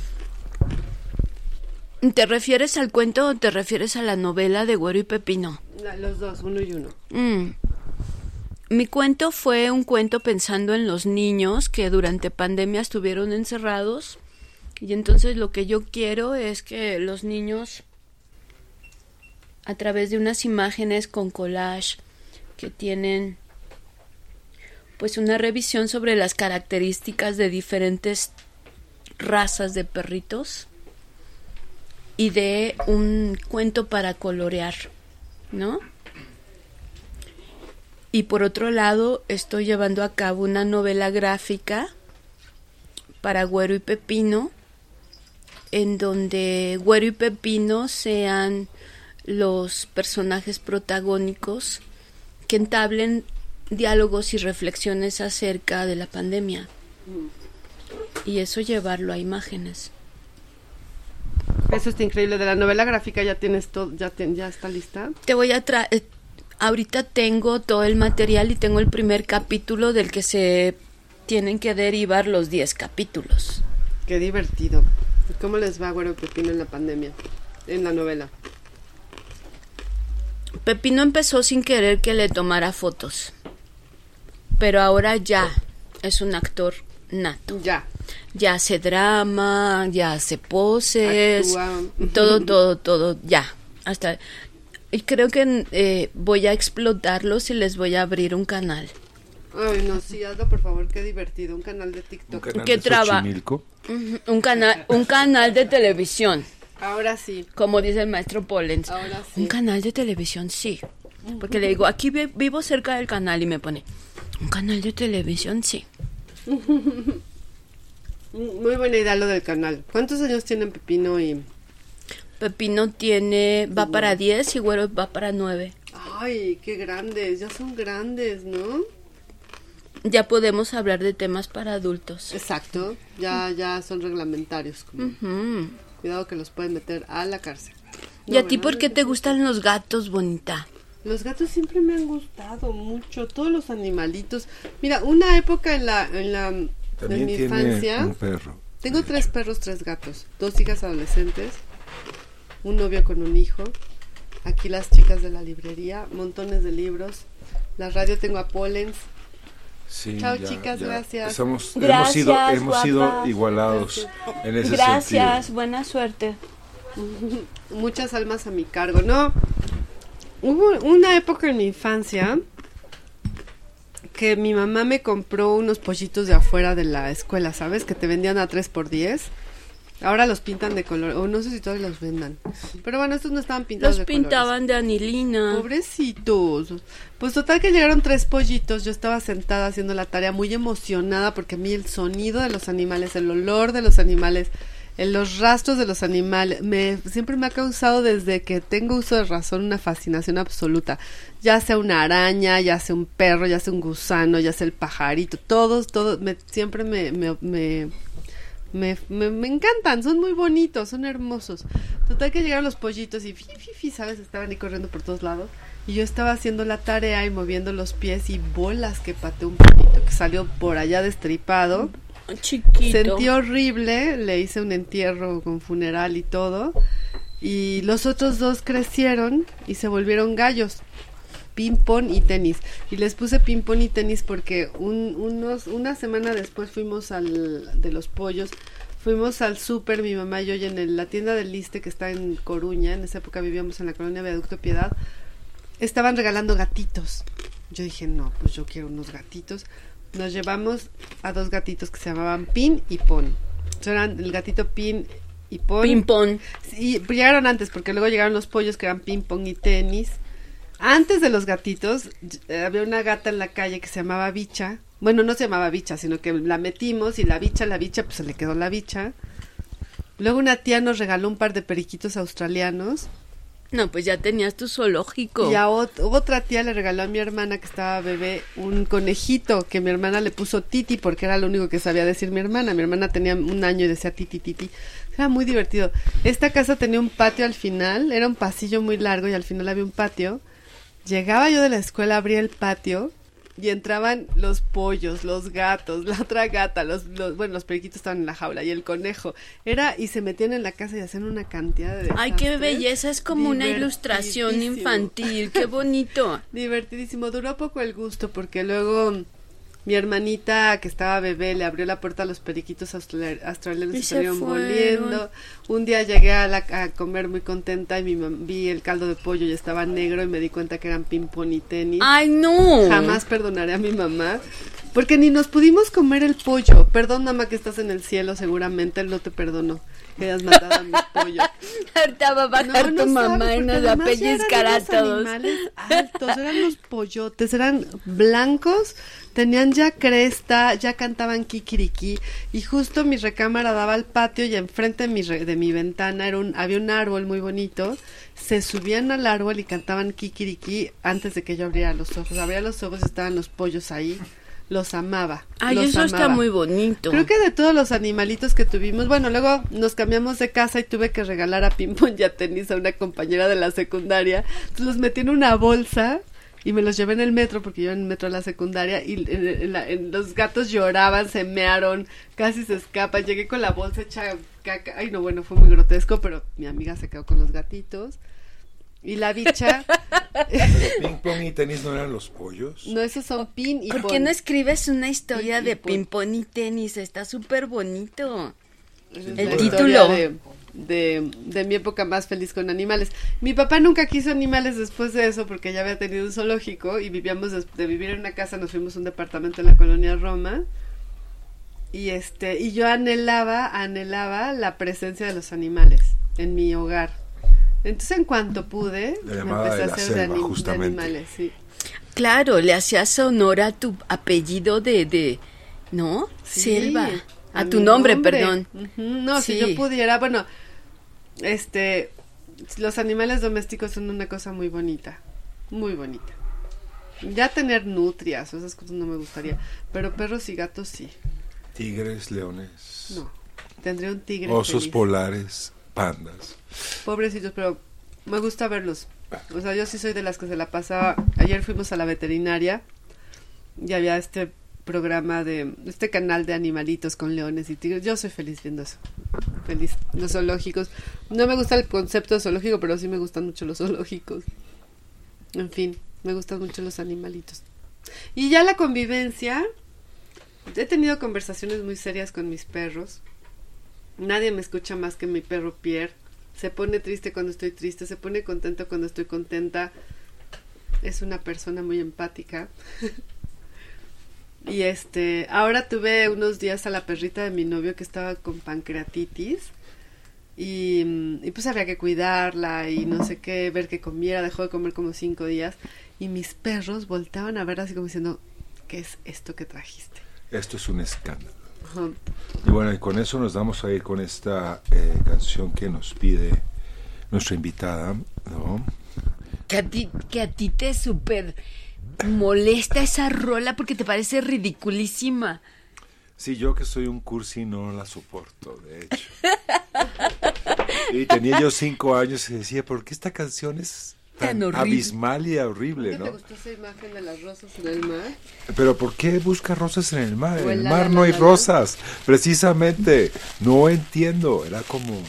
¿Te refieres al cuento o te refieres a la novela de Güero y Pepino? La- los dos, uno y uno. Mm. Mi cuento fue un cuento pensando en los niños que durante pandemia estuvieron encerrados y entonces lo que yo quiero es que los niños a través de unas imágenes con collage que tienen pues una revisión sobre las características de diferentes razas de perritos y de un cuento para colorear, ¿no? Y por otro lado, estoy llevando a cabo una novela gráfica para Güero y Pepino, en donde Güero y Pepino sean los personajes protagónicos que entablen diálogos y reflexiones acerca de la pandemia. Y eso llevarlo a imágenes. Eso está increíble. De la novela gráfica ya tienes todo, ya, ya está lista. Te voy a traer... ahorita tengo todo el material y tengo el primer capítulo del que se tienen que derivar los 10 capítulos. Qué divertido. ¿Y ¿Cómo les va, Güero Pepino, en la pandemia? En la novela. Pepino empezó sin querer que le tomara fotos, pero ahora ya es un actor nato. Ya. Ya hace drama, ya hace poses, Actúa. todo, todo, todo, ya. Hasta y creo que eh, voy a explotarlos y les voy a abrir un canal. Ay, no, sí, hazlo por favor, qué divertido. Un canal de Un TikTok. canal ¿Qué de traba? Un canal, un canal de televisión, Ahora sí. como dice el maestro Pollens. Ahora sí. Un canal de televisión, sí. Porque le digo, aquí vi- vivo cerca del canal y me pone, un canal de televisión, sí. Muy buena idea lo del canal. ¿Cuántos años tienen Pepino y...? Pepino tiene, va para 10 y Güero va para 9. Ay, qué grandes. Ya son grandes, ¿no? Ya podemos hablar de temas para adultos. Exacto. Ya, ya son reglamentarios. como. Cuidado que los pueden meter a la cárcel. ¿Y No, a ti por qué te gustan los gatos, bonita? Los gatos siempre me han gustado mucho, todos los animalitos. Mira, una época en la, en la, en También mi tiene infancia, un perro. tengo tres perros, tres gatos, dos hijas adolescentes, un novio con un hijo, aquí las chicas de la librería, montones de libros, la radio tengo a Pollens, Sí, Chao, chicas, gracias. Somos, hemos Gracias, sido, hemos sido igualados en ese Gracias, sentido. buena suerte. muchas almas a mi cargo, ¿no? Hubo una época en mi infancia que mi mamá me compró unos pollitos de afuera de la escuela, ¿sabes? Que te vendían a 3 por 10. Ahora los pintan de color, o no sé si todavía los vendan. Pero bueno, estos no estaban pintados Los de colores. pintaban de anilina. Pobrecitos. Pues total que llegaron tres pollitos. Yo estaba sentada haciendo la tarea muy emocionada porque a mí el sonido de los animales, el olor de los animales, el- los rastros de los animales, me siempre me ha causado desde que tengo uso de razón una fascinación absoluta. Ya sea una araña, ya sea un perro, ya sea un gusano, ya sea el pajarito, todos, todos, me, siempre me, me, me me, me, me encantan, son muy bonitos, son hermosos. Total que llegaron los pollitos y fi, fi, fi, ¿sabes? Estaban ahí corriendo por todos lados. Y yo estaba haciendo la tarea y moviendo los pies y bolas que pateó un pollito que salió por allá destripado. Chiquito. Sentí horrible, le hice un entierro con funeral y todo. Y los otros dos crecieron y se volvieron gallos. Ping pong y tenis. Y les puse ping pong y tenis porque un, unos, una semana después fuimos al de los pollos. Fuimos al súper, mi mamá y yo, y en el- la tienda del Liste que está en Coruña. En esa época vivíamos en la colonia Viaducto Piedad. Estaban regalando gatitos. Yo dije, no, pues yo quiero unos gatitos. Nos llevamos a dos gatitos que se llamaban Pin y Pon. Eran el gatito Pin y Pon. Ping pong. Sí, llegaron antes porque luego llegaron los pollos que eran ping pong y tenis. Antes de los gatitos eh, había una gata en la calle que se llamaba Bicha. Bueno, no se llamaba Bicha, sino que la metimos y la bicha, la bicha, pues se le quedó la bicha. Luego una tía nos regaló un par de periquitos australianos. No, pues ya tenías tu zoológico. Y a ot- otra tía le regaló a mi hermana que estaba bebé un conejito que mi hermana le puso Titi porque era lo único que sabía decir mi hermana. Mi hermana tenía un año y decía Titi, Titi. Era muy divertido. Esta casa tenía un patio al final, era un pasillo muy largo y al final había un patio. Llegaba yo de la escuela, abría el patio y entraban los pollos, los gatos, la otra gata, los, los bueno, los periquitos estaban en la jaula y el conejo. Era y se metían en la casa y hacían una cantidad de Ay, qué belleza, es como una ilustración infantil, qué bonito. Divertidísimo, duró poco el gusto porque luego mi hermanita que estaba bebé le abrió la puerta a los periquitos austra- australianos Y salieron volviendo. Un día llegué a, la- a comer muy contenta y mi mam- vi el caldo de pollo y estaba negro y me di cuenta que eran ping pong y tenis. Ay, no. Jamás perdonaré a mi mamá porque ni nos pudimos comer el pollo. Perdón, mamá, que estás en el cielo, seguramente él no te perdonó que hayas matado a mis pollos. Ahorita va a bajar tu sabe, mamá y nos a todos. animales altos, eran los pollotes, eran blancos, tenían ya cresta, ya cantaban kikiriki y justo mi recámara daba al patio y enfrente de mi, re- de mi ventana era un, había un árbol muy bonito. Se subían al árbol y cantaban kikiriki antes de que yo abriera los ojos. Abría los ojos y estaban los pollos ahí. Los amaba. Ay, los eso está muy bonito. Creo que de todos los animalitos que tuvimos, bueno, luego nos cambiamos de casa y tuve que regalar a Pimpón y a Tenis a una compañera de la secundaria. Entonces los metí en una bolsa y me los llevé en el metro porque yo en el metro de la secundaria y en- en la- en- los gatos lloraban, se mearon, casi se escapan. Llegué con la bolsa hecha caca. Ay, no, bueno, fue muy grotesco, pero mi amiga se quedó con los gatitos. Y la bicha, Ping pong y tenis no eran los pollos. no, esos son pin y ¿Por qué no escribes una historia Y- y de pon. ping-pong y tenis? Está súper bonito. El título. De, de, de mi época más feliz con animales. Mi papá nunca quiso animales después de eso porque ya había tenido un zoológico y vivíamos des- de, vivir en una casa, nos fuimos a un departamento en la colonia Roma. Y este, y yo anhelaba, anhelaba la presencia de los animales en mi hogar. Entonces en cuanto pude, La me empecé de a hacer de, anim- de animales, sí. Claro, le hacías honor a tu apellido de, de ¿no? Sí, Selva. A tu nombre, perdón. No, si yo pudiera, bueno, este, los animales domésticos son una cosa muy bonita, muy bonita. Ya tener nutrias, o esas cosas no me gustaría, pero perros y gatos sí. Tigres, leones, No, tendría un tigre. osos feliz. polares, pandas. Pobrecitos, pero me gusta verlos. O sea, yo sí soy de las que se la pasaba. Ayer fuimos a la veterinaria y había este programa de este canal de animalitos con leones y tigres. Yo soy feliz viendo eso. Feliz. Los zoológicos. No me gusta el concepto zoológico, pero sí me gustan mucho los zoológicos. En fin, me gustan mucho los animalitos. Y ya la convivencia. He tenido conversaciones muy serias con mis perros. Nadie me escucha más que mi perro Pierre. Se pone triste cuando estoy triste, se pone contento cuando estoy contenta. es una persona muy empática. y este, ahora tuve unos días a la perrita de mi novio que estaba con pancreatitis. Y, mm, y pues había que cuidarla y no sé qué, ver que comiera, dejó de comer como cinco días. Y mis perros volteaban a ver así como diciendo, ¿qué es esto que trajiste? Esto es un escándalo. Y bueno, y con eso nos vamos a ir con esta eh, canción que nos pide nuestra invitada, ¿no? Que a ti, que a ti te súper molesta esa rola porque te parece ridiculísima. Sí, yo que soy un cursi no la soporto, de hecho. Y tenía yo cinco años y decía, ¿por qué esta canción es tan, abismal y horrible, ¿Qué te no? gustó esa imagen de las rosas en el mar? Pero ¿por qué busca rosas en el mar? En el la, mar la, no la, hay rosas, precisamente. No entiendo, era como...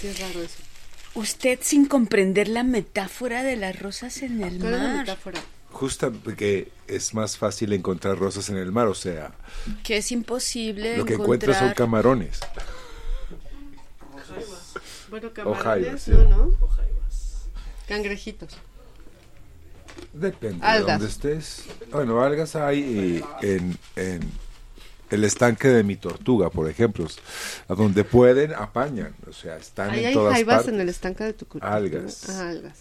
Sí, es raro eso. Usted sin comprender la metáfora de las rosas en el ¿Cuál es la mar. metáfora? Justo porque es más fácil encontrar rosas en el mar, o sea, Que es imposible lo que encuentras son camarones. Bueno, jaibas, camarones, sí. no, ¿no? Cangrejitos. Depende de Algas. donde estés. Bueno, algas hay y en, en el estanque de mi tortuga, por ejemplo, a donde pueden apañan, o sea, están Ahí en hay todas jaibas partes. en el estanque de tu cultura. Algas. Ajá, algas.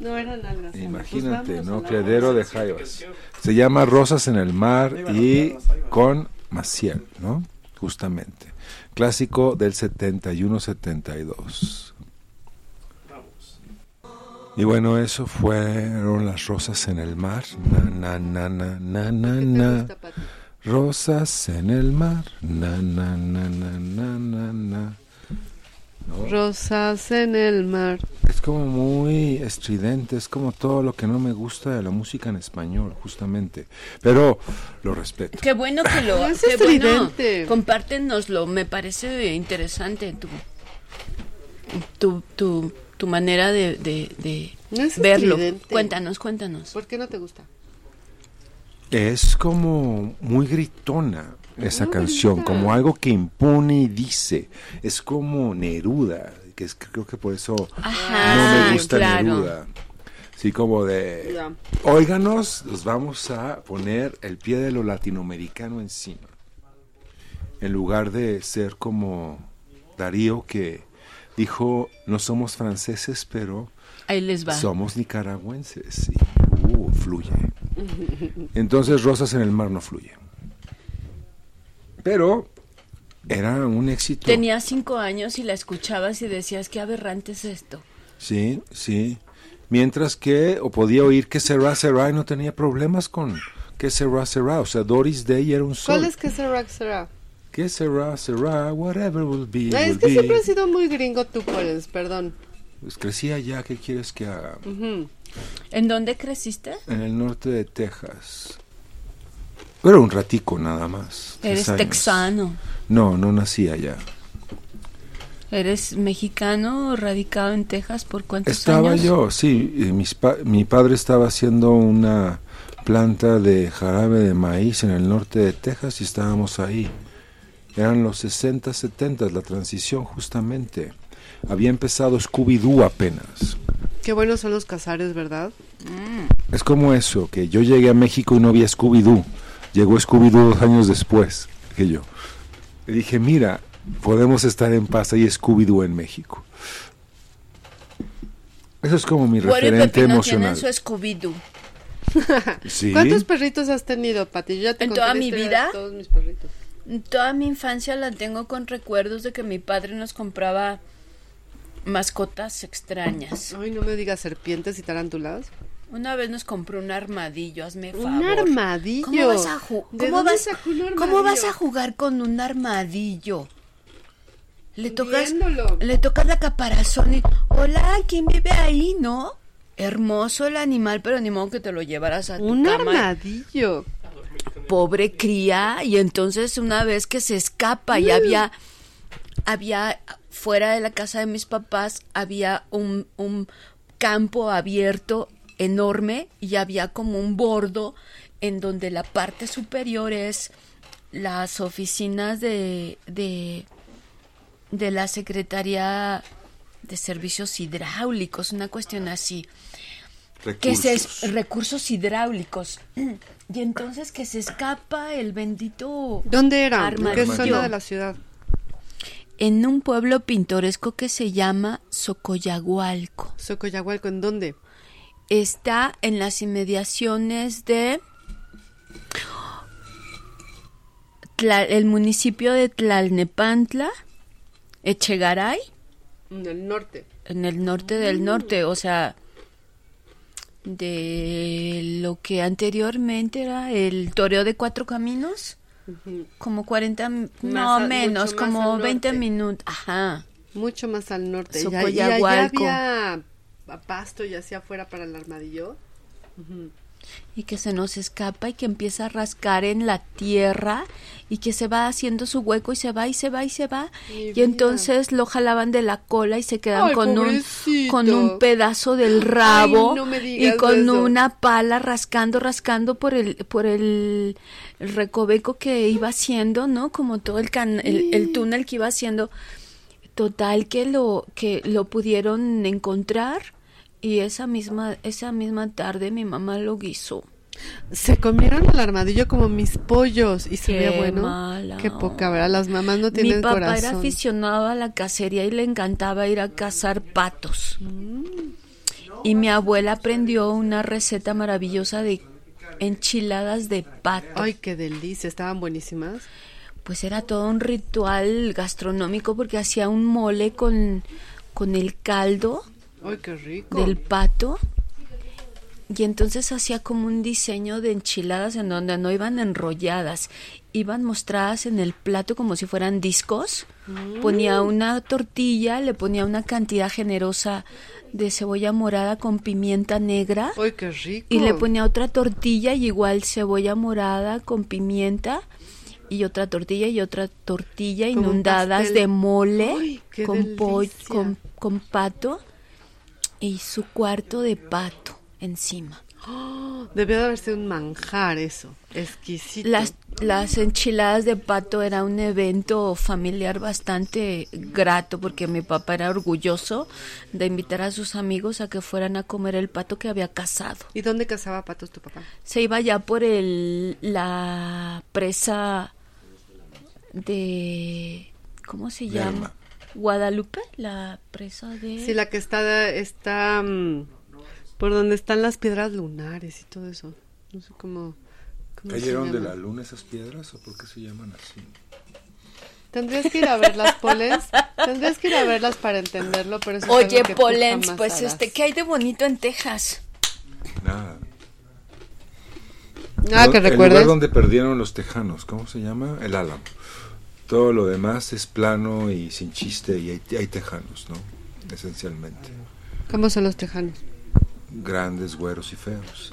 No eran algas. Imagínate, Pues ¿no? a la- Criadero de jaibas. Se llama Rosas en el mar y con Maciel, ¿no? Justamente. Clásico del 71-72. Y bueno, eso fueron las rosas en el mar. Na, na, na, na, na, na. Rosas en el mar. Na, na, na, na, na, na, na. ¿No? Rosas en el mar. Es como muy estridente, es como todo lo que no me gusta de la música en español, justamente. Pero lo respeto. Qué bueno que lo. Es qué bueno. estridente. Compártenoslo, me parece interesante tu, tu, tu, tu manera de, de, de No es verlo. estridente. Cuéntanos, cuéntanos. ¿Por qué no te gusta? Es como muy gritona esa canción, como algo que impone y dice. Es como Neruda, que es creo que por eso Ajá, no me gusta claro. Neruda. Sí, como de, Ya. óiganos, los vamos a poner el pie de lo latinoamericano encima. En lugar de ser como Darío que dijo, no somos franceses, pero Ahí les va. somos nicaragüenses. Y, uh, fluye. Entonces Rosas en el mar no fluye. Pero era un éxito. Tenías cinco años y la escuchabas y decías, qué aberrante es esto. Sí, sí. Mientras que, o podía oír que será, será y no tenía problemas con que será, será. O sea, Doris Day era un sol. ¿Cuál es que será será? Que será, será, whatever will be, will es que be. siempre has sido muy gringo tú, Paulens, perdón. Pues crecí allá, ¿qué quieres que haga? Ujú. ¿En dónde creciste? En el norte de Texas. Pero un ratico nada más. Eres años. texano. No, no nací allá. ¿Eres mexicano radicado en Texas por cuántos Estaba años? yo, sí. mis pa- mi padre estaba haciendo una planta de jarabe de maíz en el norte de Texas y estábamos ahí. Eran los 60, 70, la transición justamente. Había empezado Scooby-Doo apenas. Qué buenos son los casares, ¿verdad? Es como eso, que yo llegué a México y no había Scooby-Doo. Llegó Scooby-Doo dos años después que yo. Y dije, mira, podemos estar en paz, hay Scooby-Doo en México. Eso es como mi y referente Pepino emocional. tienen su Scooby-Doo. Sí. ¿Cuántos perritos has tenido, Pati? Yo ya te ¿En toda mi vida? Todos mis perritos. Toda mi infancia la tengo con recuerdos de que mi padre nos compraba mascotas extrañas. Ay, no me digas serpientes y tarántulas. Una vez nos compró un armadillo, hazme favor. Un armadillo. ¿Cómo vas a, ju- ¿De cómo vas- un cómo vas a jugar con un armadillo? Le tocas, Viéndolo. le tocas la caparazón y, hola, ¿quién vive ahí, no? Hermoso el animal, pero ni modo que te lo llevaras a tu Un cama. armadillo. pobre cría y entonces una vez que se escapa y había había fuera de la casa de mis papás había un, un campo abierto enorme y había como un bordo en donde la parte superior es las oficinas de de de la Secretaría de Servicios Hidráulicos, una cuestión así. que se Recursos. es- recursos hidráulicos. Y entonces que se escapa el bendito ¿Dónde era? ¿En qué zona de la ciudad? en un pueblo pintoresco que se llama Socoyagualco. Socoyahualco, ¿en dónde? Está en las inmediaciones de el municipio de Tlalnepantla, Echegaray, En el norte. en el norte del norte, o sea, de lo que anteriormente era el toreo de cuatro caminos, como 40, mi- no a- menos, como al 20 norte. minutos, ajá. Mucho más al norte. Y, a- y allá Socoyahualco. había pasto y hacia afuera para el armadillo. y que se nos escapa y que empieza a rascar en la tierra y que se va haciendo su hueco y se va y se va y se va. Mi y vida. entonces lo jalaban de la cola y se quedan Ay, con un con un pedazo del rabo no y con eso. una pala rascando rascando por el por el, el recoveco que iba haciendo no como todo el can- el, el túnel que iba haciendo. Total que lo que lo pudieron encontrar y esa misma esa misma tarde mi mamá lo guisó Se comieron el armadillo como mis pollos y se Qué ve bueno. mala Qué poca, ¿verdad? Las mamás no tienen Mi papá corazón. era aficionado a la cacería y le encantaba ir a cazar patos. Mm. Y mi abuela aprendió una receta maravillosa de enchiladas de pato. Ay, qué delicia, estaban buenísimas. Pues era todo un ritual gastronómico porque hacía un mole con, con el caldo Ay, qué rico. del pato. Y entonces hacía como un diseño de enchiladas en donde no iban enrolladas, iban mostradas en el plato como si fueran discos. Ponía una tortilla, le ponía una cantidad generosa de cebolla morada con pimienta negra Ay, qué rico. y le ponía otra tortilla y igual cebolla morada con pimienta y otra tortilla y otra tortilla Como inundadas de mole Ay, con pollo delicia. con, con pato y su cuarto de pato encima. Oh, debió de haber sido un manjar eso. Exquisito. Las, las enchiladas de pato era un evento familiar bastante grato porque mi papá era orgulloso de invitar a sus amigos a que fueran a comer el pato que había cazado. ¿Y dónde cazaba patos tu papá? Se iba ya por el la presa de ¿cómo se llama? Guadalupe, la presa de Sí, la que está, está mm, por donde están las piedras lunares y todo eso. No sé cómo. cómo ¿Cayeron de la luna esas piedras o por qué se llaman así? Tendrías que ir a verlas, Poles. Tendrías que ir a verlas para entenderlo, pero eso es Oye, tú Polens, pues harás. este, ¿qué hay de bonito en Texas? Nada. Nada que El recuerdes. lugar donde perdieron los tejanos, ¿cómo se llama? El Álamo. Todo lo demás es plano y sin chiste y hay, hay tejanos, ¿no? Esencialmente. ¿Cómo son los tejanos? Grandes, güeros y feos.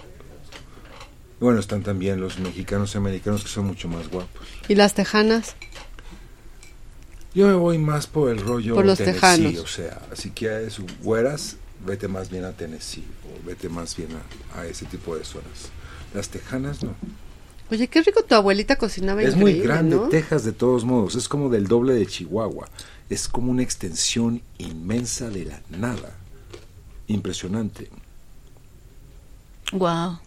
Bueno, están también los mexicanos y americanos que son mucho más guapos. ¿Y las tejanas? Yo me voy más por el rollo Por los Tennessee, tejanos. o sea, si quieres güeras, vete más bien a Tennessee o vete más bien a, a ese tipo de zonas. Las tejanas no. Oye, qué rico tu abuelita cocinaba Es muy grande ¿no? Texas de todos modos, es como del doble de Chihuahua. Es como una extensión inmensa de la nada. Impresionante. Wow.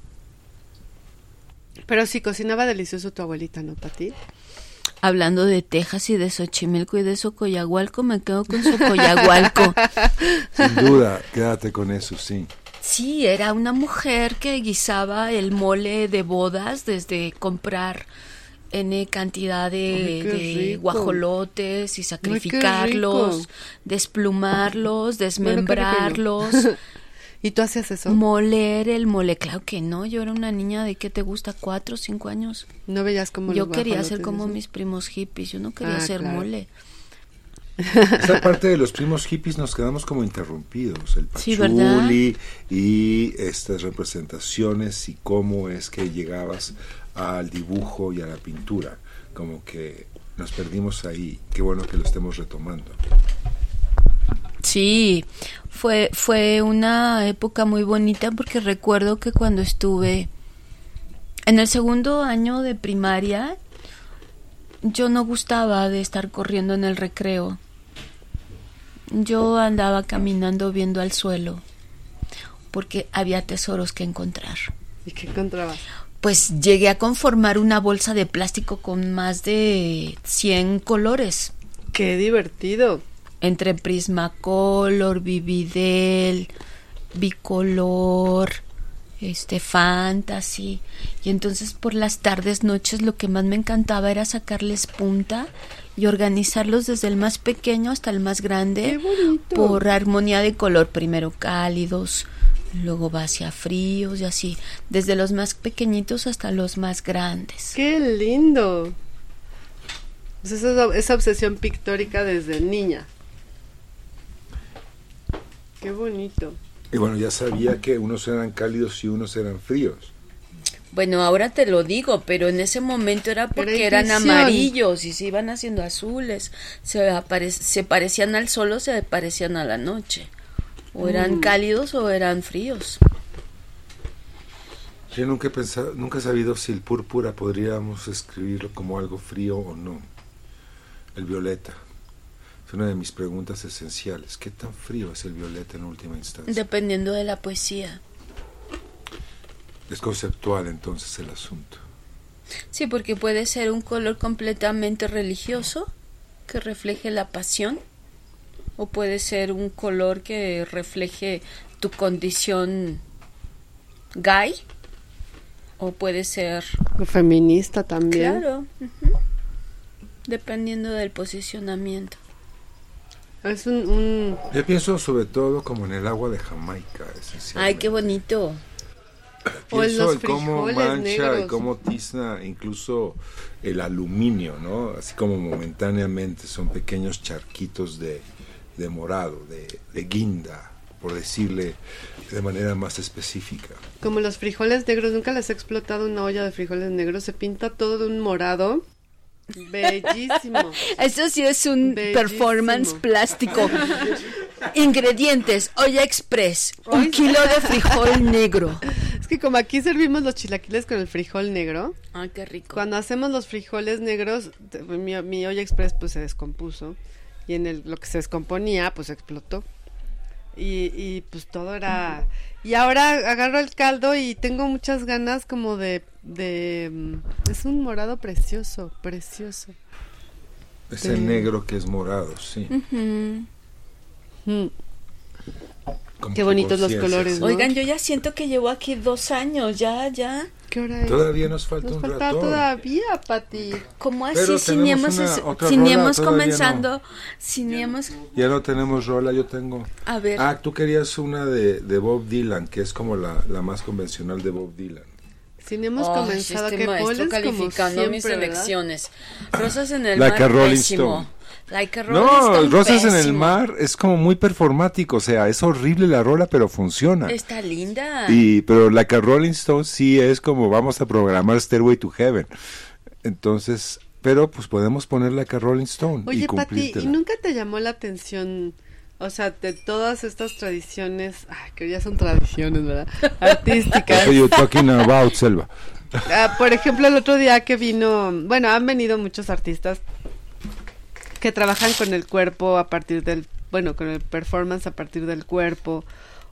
Pero sí, cocinaba delicioso tu abuelita, ¿no, Pati? Hablando de Texas y de Xochimilco y de Socoyahualco, me quedo con Socoyahualco. Sin duda, quédate con eso, sí. Sí, era una mujer que guisaba el mole de bodas desde comprar N cantidad de, Ay, guajolotes y sacrificarlos, desplumarlos, desmembrarlos, ¿Y tú hacías eso? moler el mole. Claro que no, yo era una niña de ¿qué te gusta? ¿Cuatro o cinco años? ¿No veías como Yo los quería ser como mis primos hippies, yo no quería Ah, hacer claro. mole. Esa parte de los primos hippies nos quedamos como interrumpidos. El Sí, pachuli y estas representaciones y cómo es que llegabas al dibujo y a la pintura. Como que nos perdimos ahí. Qué bueno que lo estemos retomando. Sí, fue, fue una época muy bonita porque recuerdo que cuando estuve en el segundo año de primaria, yo no gustaba de estar corriendo en el recreo. Yo andaba caminando viendo al suelo. porque había tesoros que encontrar. ¿Y qué encontrabas? Pues llegué a conformar una bolsa de plástico con más de 100 colores, Qué divertido. entre Prismacolor, Vividel, Bicolor, este Fantasy. Y entonces por las tardes, noches, lo que más me encantaba era sacarles punta y organizarlos desde el más pequeño hasta el más grande Qué por armonía de color, primero cálidos, luego va hacia fríos y así, desde los más pequeñitos hasta los más grandes. Qué lindo. Pues esa, esa obsesión pictórica desde niña. Qué bonito. Y bueno, ya sabía que unos eran cálidos y unos eran fríos. Bueno, ahora te lo digo, pero en ese momento era porque eran amarillos y se iban haciendo azules, se, apare- se parecían al sol o se parecían a la noche, o eran Mm. cálidos o eran fríos. Yo nunca he pensado, nunca he sabido si el púrpura podríamos escribirlo como algo frío o no. El violeta. Es una de mis preguntas esenciales. ¿Qué tan frío es el violeta en última instancia? Dependiendo de la poesía. Es conceptual entonces el asunto. Sí, porque puede ser un color completamente religioso que refleje la pasión, o puede ser un color que refleje tu condición gay, o puede ser Feminista también. Claro. Dependiendo del posicionamiento. Es un, un- Yo pienso sobre todo como en el agua de Jamaica. Ay, qué bonito. O los en cómo mancha negros. y cómo tizna incluso el aluminio, ¿no? Así como momentáneamente son pequeños charquitos de, de morado, de, de guinda, por decirle de manera más específica. como los frijoles negros. Nunca les he explotado una olla de frijoles negros. Se pinta todo de un morado. Bellísimo. Eso sí es un Bellísimo. performance plástico. Ingredientes, olla express, un kilo de frijol negro. es que como aquí servimos los chilaquiles con el frijol negro. Ay, qué rico. Cuando hacemos los frijoles negros, te- mi, mi olla express pues se descompuso y en el, lo que se descomponía pues explotó. Y, y pues todo era... Y ahora agarro el caldo y tengo muchas ganas como de... de mm, es un morado precioso, precioso. Ese Sí. negro que es morado, sí. Ujú. Mm, Como Qué que bonitos los colores. ¿no? Oigan, yo ya siento que llevo aquí dos años, ya, ya. ¿Qué hora es? Todavía nos falta Nos un falta ratón. todavía, Pati. ¿Cómo así? Pero si ni tenemos hemos, una- es- otra si ni rola, hemos todavía comenzando, si ni hemos... Ya no tenemos rola, yo tengo. A ver, Ah, tú querías una de, de Bob Dylan, que es como la, la más convencional de Bob Dylan. Si no hemos Ay, comenzado, este que maestro calificando mis siempre, ¿verdad? elecciones. Rosas en el Like a mar, Rolling pésimo. Stone. Like a Rolling No, Stone, Rosas en el. Mar es como muy performático, o sea, es horrible la rola, pero funciona. Está linda. Y, pero Like a Rolling Stone sí es como vamos a programar Stairway to Heaven. Entonces, pero pues podemos poner Like a Rolling Stone y Oye, Pati, cumplírtela. ¿y nunca te llamó la atención, o sea, de todas estas tradiciones, ay, que ya son tradiciones, ¿verdad? Artísticas. What are you talking about, Selva? Ah, por ejemplo, el otro día que vino, bueno, han venido muchos artistas que trabajan con el cuerpo a partir del, bueno, con el performance a partir del cuerpo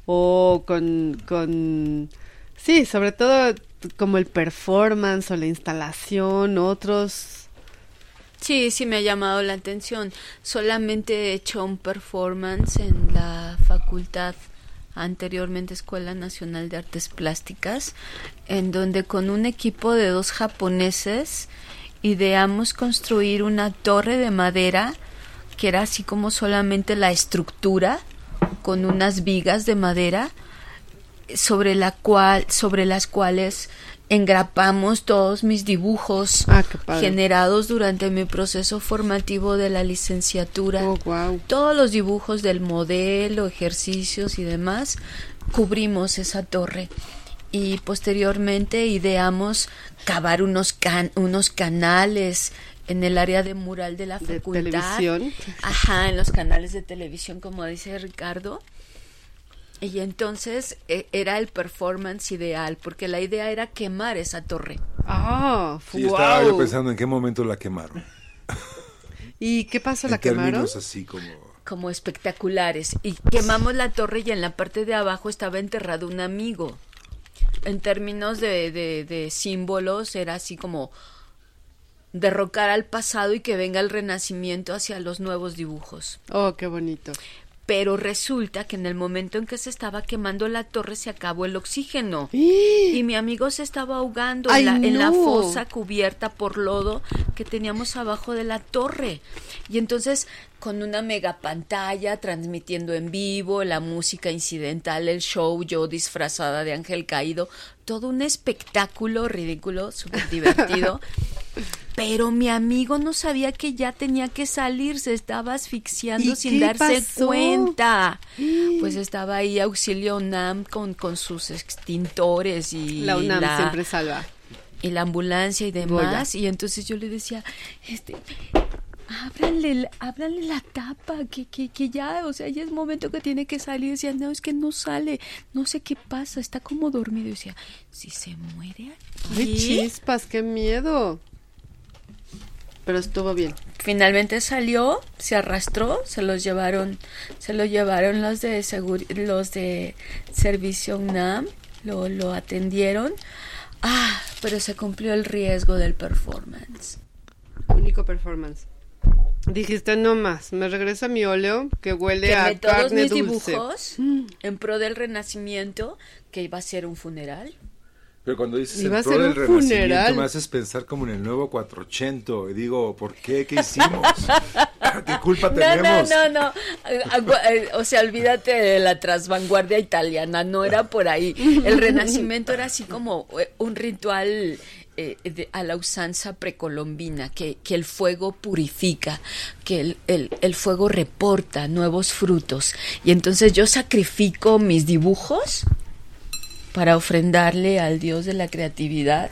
o con, con, sí, sobre todo como el performance o la instalación, otros, Sí, sí me ha llamado la atención. Solamente he hecho un performance en la facultad anteriormente Escuela Nacional de Artes Plásticas, en donde con un equipo de dos japoneses ideamos construir una torre de madera que era así como solamente la estructura con unas vigas de madera sobre la cual sobre las cuales engrapamos todos mis dibujos Ah, generados durante mi proceso formativo de la licenciatura. oh, wow. Todos los dibujos del modelo, ejercicios y demás, cubrimos esa torre. Y posteriormente ideamos cavar unos, can- unos canales en el área de mural de la De facultad. televisión. Ajá, en los canales de televisión, como dice Ricardo. Y entonces eh, era el performance ideal, porque la idea era quemar esa torre. Ah, Sí, wow. estaba yo pensando en qué momento la quemaron. ¿Y qué pasó? ¿La en quemaron? términos así como como espectaculares y quemamos la torre y en la parte de abajo estaba enterrado un amigo. En términos de, de, de símbolos era así como derrocar al pasado y que venga el renacimiento hacia los nuevos dibujos. Oh, qué bonito. Pero resulta que en el momento en que se estaba quemando la torre se acabó el oxígeno. Y mi amigo se estaba ahogando ¡Ay, en, la, en la fosa cubierta por lodo que teníamos abajo de la torre. Y entonces con una mega pantalla transmitiendo en vivo, la música incidental, el show, yo disfrazada de ángel caído, todo un espectáculo ridículo, súper divertido. Pero mi amigo no sabía que ya tenía que salir, se estaba asfixiando ¿Y sin darse pasó? cuenta. Pues estaba ahí auxilio UNAM con, con sus extintores y La UNAM la, siempre salva. y la ambulancia y demás. Y entonces yo le decía, este, ábranle, la tapa, que, que, que ya, o sea, ya es momento que tiene que salir. Decía, no, es que no sale, no sé qué pasa, está como dormido. Decía, si se muere ¡Ay, aquí. chispas! ¡Qué miedo! Pero estuvo bien. Finalmente salió, se arrastró, se los llevaron, se lo llevaron los de seguri- los de servicio UNAM, lo, lo atendieron. Ah, pero se cumplió el riesgo del performance. Único performance. Dijiste no más, me regreso a mi óleo que huele a Quemé todos carne mis dulce. dibujos en pro del renacimiento, que iba a ser un funeral. Pero cuando dices Iba en pro del renacimiento funeral. me haces pensar como en el nuevo 480 y digo, ¿por qué? ¿Qué hicimos? ¿Qué culpa No, no, tenemos? no, no. Agu- eh, O sea, olvídate de la transvanguardia italiana, no era por ahí. El renacimiento era así como eh, un ritual eh, de- a la usanza precolombina, que, que el fuego purifica, que el, el- el fuego reporta nuevos frutos. Y entonces yo sacrifico mis dibujos para ofrendarle al Dios de la creatividad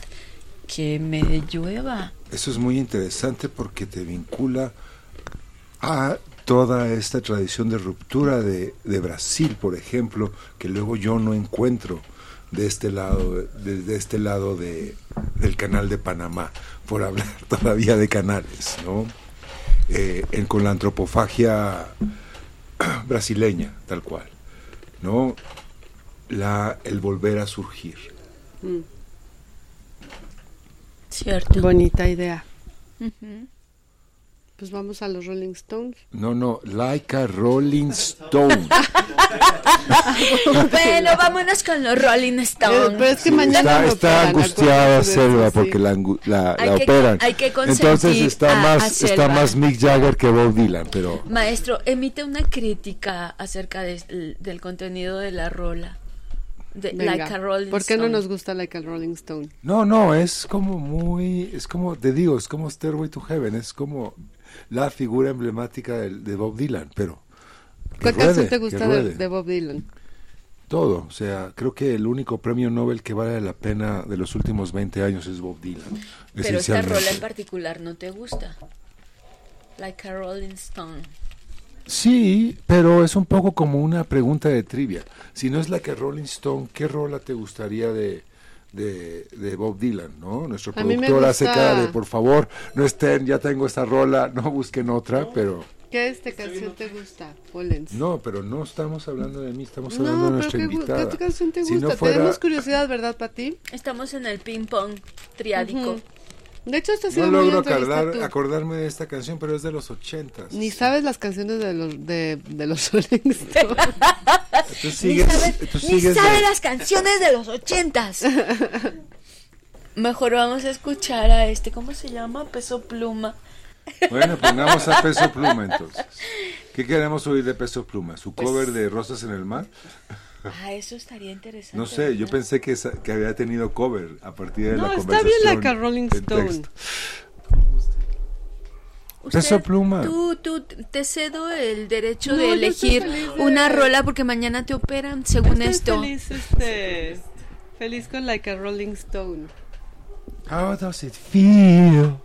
que me llueva. Eso es muy interesante porque te vincula a toda esta tradición de ruptura de, de Brasil, por ejemplo, que luego yo no encuentro de este lado, de, este lado de, del canal de Panamá, por hablar todavía de canales, ¿no? Eh, con la antropofagia brasileña, tal cual, ¿no? La, el volver a surgir. ¿Cierto? Bonita idea. Pues vamos a los Rolling Stones. No, no, like a Rolling Stone. Bueno, vámonos con los Rolling Eh, Stones. pero es que mañana está, está operan, angustiada Selva sí. porque la, la, Hay la que- operan. hay que Entonces está a- más a está más Mick Jagger que Bob Dylan, pero Maestro, emite una crítica acerca de- del contenido de la rola. De Venga, Like a Rolling ¿Por qué no Stone. nos gusta Like a Rolling Stone? no, no, es como muy es como te digo, es como Stairway to Heaven, es como la figura emblemática del- de, Bob Dylan, pero que ¿Cuál ruede, canción te gusta de, de Bob Dylan? Todo, o sea, creo que el único premio Nobel que vale la pena de los últimos 20 años es Bob Dylan. Pero esta rola en particular no te gusta. Like a Rolling Stone. Sí, pero es un poco como una pregunta de trivia. Si no es la que Rolling Stone, ¿qué rola te gustaría de, de, de Bob Dylan? ¿no? Nuestro A productor hace gusta- cara de, por favor, no estén, ya tengo esta rola, no busquen otra, pero... ¿Qué este canción te gusta, Pollens? No, pero no estamos hablando de mí, estamos hablando de No, nuestra pero ¿qué, invitada. ¿qué canción te Si gusta? no fuera- Tenemos curiosidad, ¿verdad, Pati? Estamos en el ping pong triádico. Ujú. De hecho, esta ha No sido logro acordar- acordarme de esta canción, pero es de los ochentas. Ni sabes las canciones de los, de, de los Rolling Stones. Tú Ni sigues, sabe, tú ni sigues sabe de- las canciones de los ochentas. Mejor vamos a escuchar a este, ¿cómo se llama? Peso Pluma. Bueno, pongamos a Peso Pluma entonces. ¿Qué queremos oír de Peso Pluma? ¿Su Pues cover de Rosas en el Mar? Ah, eso estaría interesante. No sé, yo pensé que, esa- que había tenido cover a partir de No, la está conversación. bien like a Rolling Stone. Usted- Peso Pluma. Tú, tú, te cedo el derecho No, de elegir de- una rola porque mañana te operan, según Estoy esto. feliz, este, feliz con Like a Rolling Stone. How does it feel?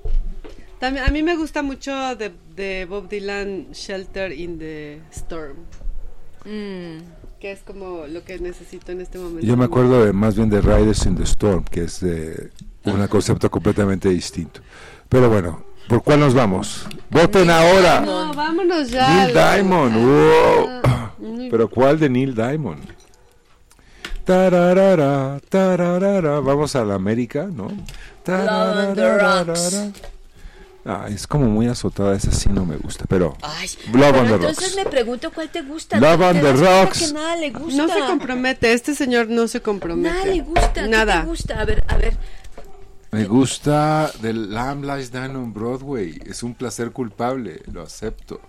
También, a mí me gusta mucho de, de Bob Dylan Shelter in the Storm, Mm. Que es como lo que necesito en este momento. Yo me acuerdo de, más bien de Riders in the Storm, que es de un concepto completamente distinto. Pero bueno, ¿Por cuál nos vamos? Voten ahora. No, vámonos ya. Neil. Diamond. Ah, wow. Pero ¿cuál de Neil Diamond? Tararara, tararara. Vamos a la América, ¿no? Love on the rocks. Tararara. Ah, es como muy azotada, esa sí no me gusta, pero Ay, Love pero on the entonces Rocks. me pregunto cuál te gusta. Love on the Rocks. que nada le gusta. No se compromete, este señor no se compromete. Nada le gusta. ¿Qué Nada. te gusta? A ver, a ver. me gusta The Lamb Lies Down on Broadway. Es un placer culpable, lo acepto.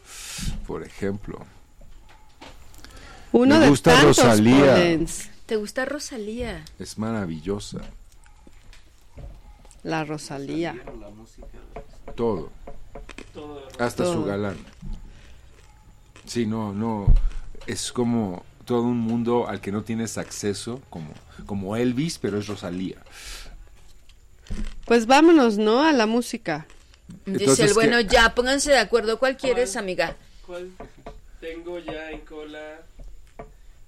Por ejemplo. Uno Me de gusta tantos Rosalía. Podens. ¿Te gusta Rosalía? Es maravillosa. La Rosalía. Todo. Hasta su galán. Sí, no, no. Es como todo un mundo al que no tienes acceso, como, como Elvis, pero es Rosalía. Pues vámonos, ¿no? A la música. Dice Entonces, el bueno, ¿qué? ya, pónganse de acuerdo. ¿Cuál quieres, amiga? ¿Cuál tengo ya en cola?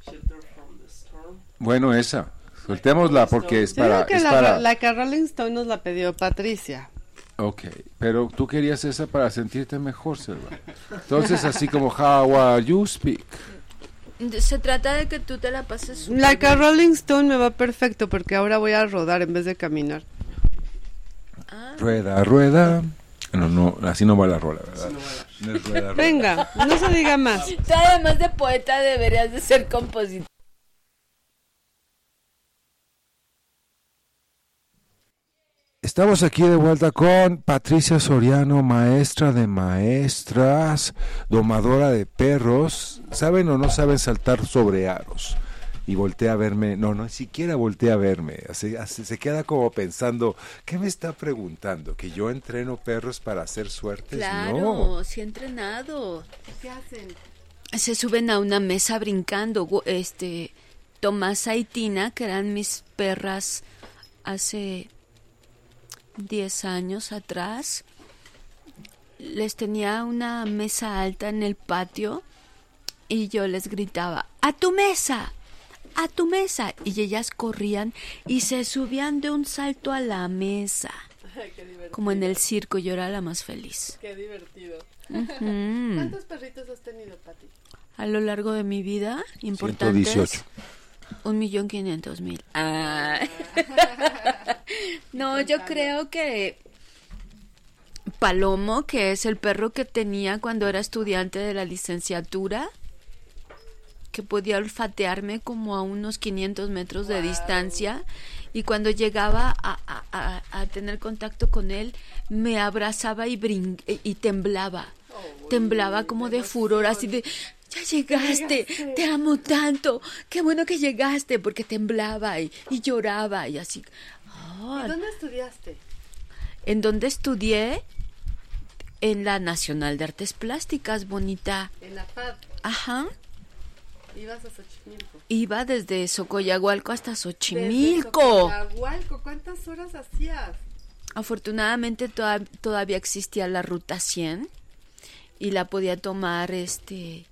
Shelter from the Storm. Bueno, esa. Soltémosla porque es Yo para... creo que es la, para... la que Rolling Stone nos la pidió Patricia. Ok, pero tú querías esa para sentirte mejor, Selva. Entonces, así como, how are you speak? Se trata de que tú te la pases La que bien. Rolling Stone me va perfecto porque ahora voy a rodar en vez de caminar. Ah, Rueda, rueda. No, no, así no va la rola, ¿verdad? No es rueda, rueda. Venga, no se diga más. Tú además de poeta deberías de ser compositor. Estamos aquí de vuelta con Patricia Soriano, maestra de maestras, domadora de perros. ¿Saben o no saben saltar sobre aros? Y voltea a verme, no, no, siquiera voltea a verme. Se, se- se queda como pensando, ¿qué me está preguntando? ¿Que yo entreno perros para hacer suertes? Claro, No. sí he entrenado. ¿Qué hacen? Se suben a una mesa brincando. Este, Tomasa y Tina, que eran mis perras hace 10 años atrás, les tenía una mesa alta en el patio y yo les gritaba, ¡a tu mesa! ¡a tu mesa! Y ellas corrían y se subían de un salto a la mesa. Como en el circo, yo era la más feliz. Qué divertido. Mm. ¿Cuántos perritos has tenido, Pati? A lo largo de mi vida, importantes. 118. Un millón quinientos mil. Ah. no, yo creo que Palomo, que es el perro que tenía cuando era estudiante de la licenciatura, que podía olfatearme como a unos 500 metros de distancia y cuando llegaba a, a- a- a tener contacto con él me abrazaba y, brin- y temblaba, temblaba como de furor, así de, ya llegaste, te amo tanto, qué bueno que llegaste, porque temblaba y, y lloraba y así. Ah, ¿Dónde estudiaste? ¿En dónde estudié? En la Nacional de Artes Plásticas, bonita. En la FAD. Ajá. Ibas a Xochimilco. Iba desde Socoyahualco hasta Desde Xochimilco. Xochihualco, ¿Cuántas horas hacías? Afortunadamente toda- todavía existía la ruta 100 y la podía tomar este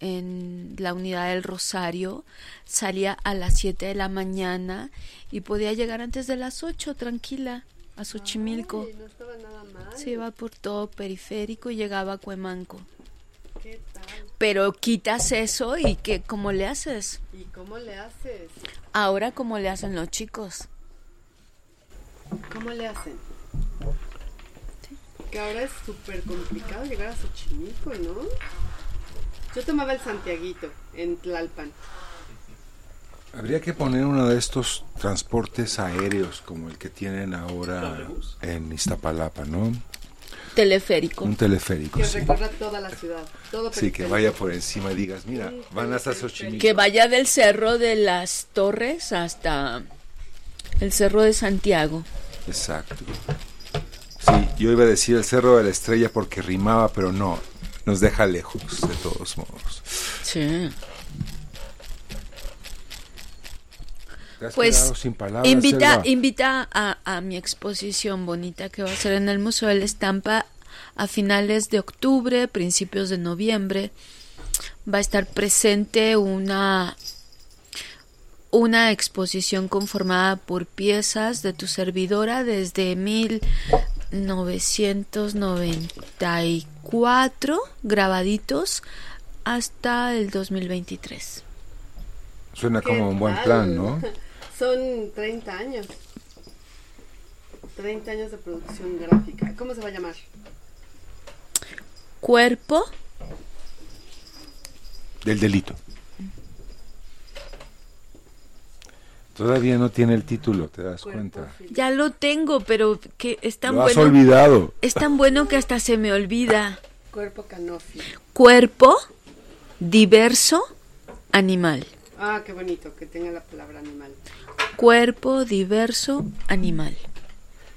en la unidad del Rosario. Salía a las 7 de la mañana y podía llegar antes de las 8 tranquila a Xochimilco. Ay, no estaba nada mal. Se iba por todo periférico y llegaba a Cuemanco. ¿Qué tal? Pero quitas eso y que cómo le haces? ¿Y cómo le haces? Ahora cómo le hacen los chicos. ¿Cómo le hacen? Que ahora es súper complicado llegar a Xochimilco, ¿no? Yo tomaba el Santiaguito en Tlalpan. Habría que poner uno de estos transportes aéreos como el que tienen ahora en Iztapalapa, ¿no? Teleférico. Un teleférico, Que sí. recorra toda la ciudad. Todo Sí, que vaya por encima y digas, mira, van hasta Xochimilco. Que vaya del cerro de las Torres hasta el cerro de Santiago. Exacto. Sí, yo iba a decir el Cerro de la Estrella porque rimaba, pero no, nos deja lejos, de todos modos. Sí. pues sin palabras, invita, invita a, mi exposición bonita que va a ser en el Museo de la Estampa a finales de octubre, principios de noviembre. Va a estar presente una, una exposición conformada por piezas de tu servidora desde 1994 cuatro grabaditos hasta el 2023. Suena como un buen plan, ¿no? Son 30 años. 30 años de producción gráfica. ¿Cómo se va a llamar? Cuerpo del delito. Todavía no tiene el título, ¿te das cuenta? ya lo tengo, pero que es tan Lo has bueno. olvidado. Es tan bueno que hasta se me olvida. Cuerpo canófilo. Cuerpo diverso animal. Ah, qué bonito que tenga la palabra animal. Cuerpo diverso animal.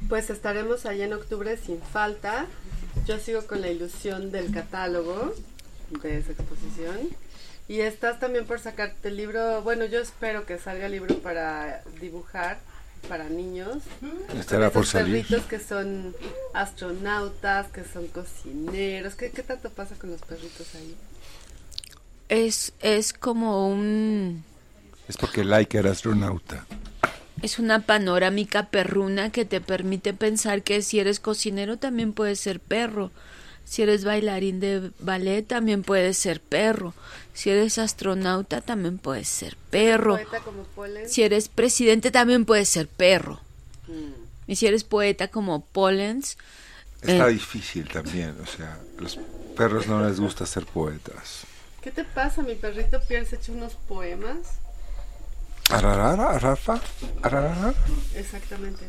Pues estaremos allá en octubre sin falta. Yo sigo con la ilusión del catálogo de esa exposición. Y estás también por sacarte el libro. Bueno, yo espero que salga el libro para dibujar para niños. Estará por salir. perritos que son astronautas, que son cocineros. ¿Qué, qué tanto pasa con los perritos ahí? Es, es como un Es porque Laika era astronauta. Es una panorámica perruna que te permite pensar que si eres cocinero también puedes ser perro. Si eres bailarín de ballet también puedes ser perro. Si eres astronauta también puedes ser perro. Poeta como Polen. Si eres presidente también puedes ser perro. Mm. Y si eres poeta como Pollens, Está Eh. difícil también, o sea, los perros no les gusta ser poetas. ¿Qué te pasa? Mi perrito Pierre se echa unos poemas. Ararara, arrafa, ararara. Exactamente.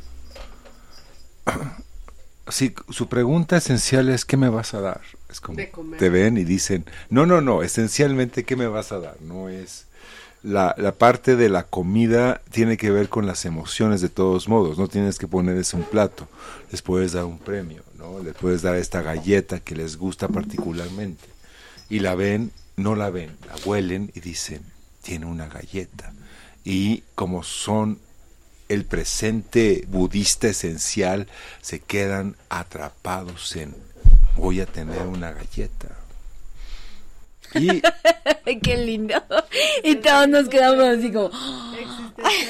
Sí, su pregunta esencial es ¿qué me vas a dar? Es como te ven y dicen, no, no, no, esencialmente ¿qué me vas a dar? No es la, la parte de la comida tiene que ver con las emociones de todos modos, no tienes que ponerles un plato, les puedes dar un premio, ¿no? Les puedes dar esta galleta que les gusta particularmente y la ven, no la ven, la huelen y dicen, tiene una galleta. Y como son el presente budista esencial, se quedan atrapados en voy a tener una galleta. Y, qué lindo. Y todos nos quedamos así como,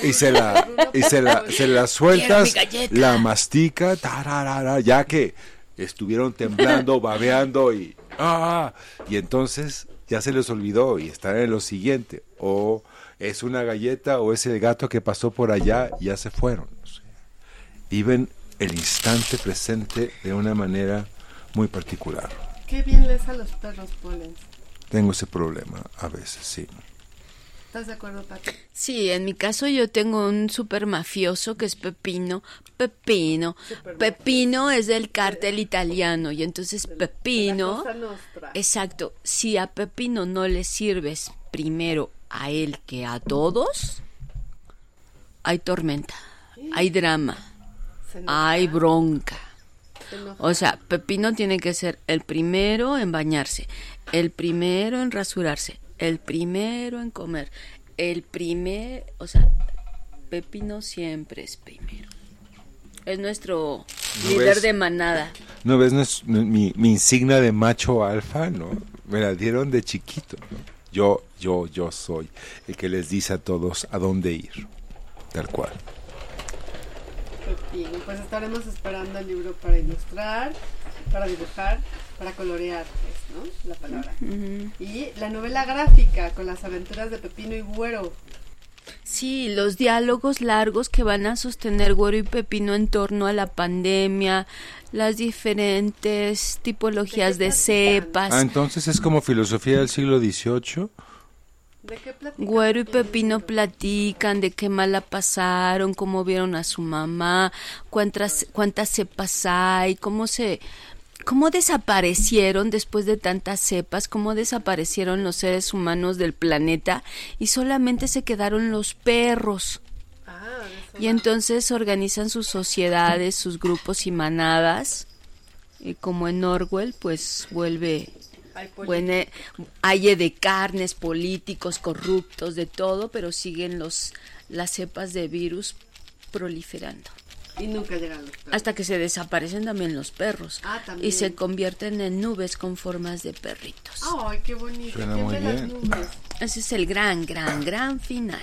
y se la, y se la, se la sueltas, la mastica, tararara, ya que estuvieron temblando, babeando y ah, y entonces ya se les olvidó y están en lo siguiente, o es una galleta o es el gato que pasó por allá y ya se fueron. o sea, viven el instante presente de una manera muy particular. Qué bien lees a los perros, Polen. Tengo ese problema a veces, sí. ¿Estás de acuerdo, Pati? Sí, en mi caso yo tengo un super mafioso que es Pepino. Pepino. Pepino es del cártel italiano y entonces Pepino... La cosa nostra. Exacto, si a Pepino no le sirves primero a él que a todos, hay tormenta, hay drama, hay bronca. O sea, Pepino tiene que ser el primero en bañarse, el primero en rasurarse, el primero en comer, el primer, o sea, Pepino siempre es primero. Es nuestro ¿No líder ves? de manada. ¿No ves nues- mi, mi insignia de macho alfa? ¿no? Me la dieron de chiquito. ¿no? Yo, yo, yo soy el que les dice a todos a dónde ir. Tal cual. Pepino. Pues estaremos esperando el libro para ilustrar, para dibujar, para colorear, pues, ¿no? La palabra. Y la novela gráfica con las aventuras de Pepino y Güero. Sí, los diálogos largos que van a sostener Güero y Pepino en torno a la pandemia, las diferentes tipologías ¿De cepas. Ah, entonces es como filosofía del siglo XVIII. ¿De qué platican? Güero y Pepino platican de qué mala pasaron, cómo vieron a su mamá, cuántas, cuántas cepas hay, cómo se, cómo desaparecieron después de tantas cepas, cómo desaparecieron los seres humanos del planeta y solamente se quedaron los perros. Ah, Y entonces organizan sus sociedades, sus grupos y manadas. Y como en Orwell, pues vuelve. Buene, hay de carnes, políticos, corruptos, de todo, pero siguen los las cepas de virus proliferando. Y nunca llegan los perros. Hasta que se desaparecen también los perros Ah, también. y se convierten en nubes con formas de perritos. Ay, qué bonito. Suena ¿Quién muy ve las bien. nubes? Ese es el gran, gran, gran final.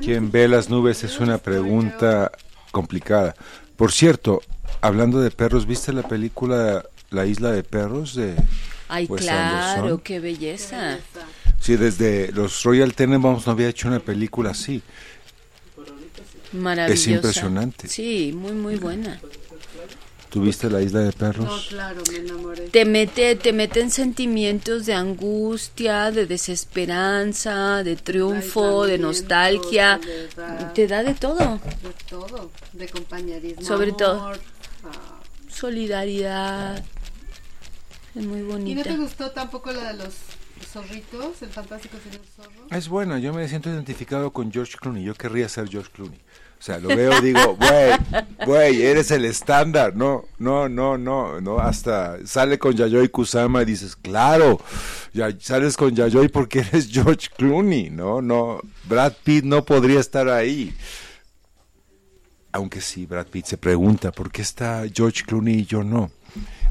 ¿Quién ve las nubes? Es una pregunta complicada. Por cierto, hablando de perros, ¿viste la película La isla de perros de Ay, Wes claro, Anderson? qué belleza. Sí, desde los Royal Tenenbaums no había hecho una película así. Maravillosa. impresionante. Sí, muy, muy buena. ¿Tuviste La isla de No, perros? claro, me enamoré. Te mete, te mete en sentimientos de angustia, de desesperanza, de triunfo, de nostalgia. Te da de todo. De todo, de compañerismo. Sobre amor. todo. Ah. Solidaridad. Es muy ¿Y no bonita. te gustó tampoco la de los zorritos, el fantástico señor zorro? Es buena, yo me siento identificado con George Clooney. Yo querría ser George Clooney. O sea, lo veo y digo, güey, güey, eres el estándar. No, no, no, no, no. Hasta sale con Yayoi Kusama y dices, claro, sales con Yayoi porque eres George Clooney. No, no, Brad Pitt no podría estar ahí. Aunque sí, Brad Pitt se pregunta, ¿por qué está George Clooney y yo no?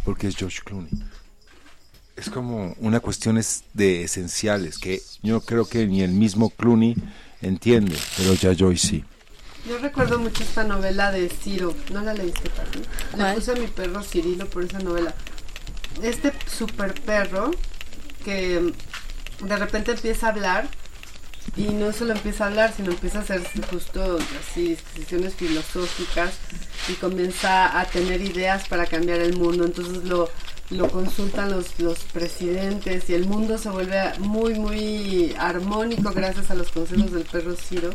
Porque es George Clooney. Es como una cuestión es de esenciales que yo creo que ni el mismo Clooney entiende, pero Yayoi sí. Yo recuerdo mucho esta novela de Ciro. ¿No la leíste, Pati? Le puse a mi perro Cirilo por esa novela. Este super perro que de repente empieza a hablar y no solo empieza a hablar, sino empieza a hacer justo así disquisiciones filosóficas y comienza a tener ideas para cambiar el mundo. Entonces lo, lo consultan los, los presidentes y el mundo se vuelve muy, muy armónico gracias a los consejos del perro Ciro.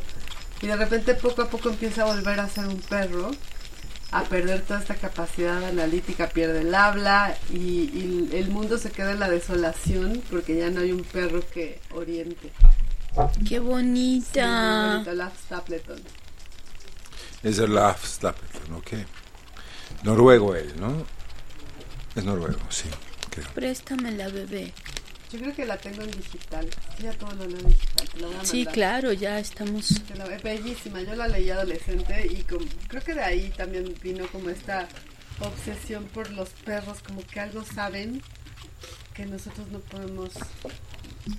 Y de repente poco a poco empieza a volver a ser un perro, a perder toda esta capacidad analítica, pierde el habla y, y el mundo se queda en la desolación porque ya no hay un perro que oriente. Qué Sí, bonita. Love Stapleton. Es el Laf Stapleton, ok. Noruego él, ¿no? Es noruego, sí, creo. Préstame la bebé. Yo creo que la tengo en digital. Ya todo lo leo en digital. Te la voy a Sí, claro, ya estamos. La- Es bellísima. Yo la leí adolescente y com- creo que de ahí también vino como esta obsesión por los perros, como que algo saben que nosotros no podemos.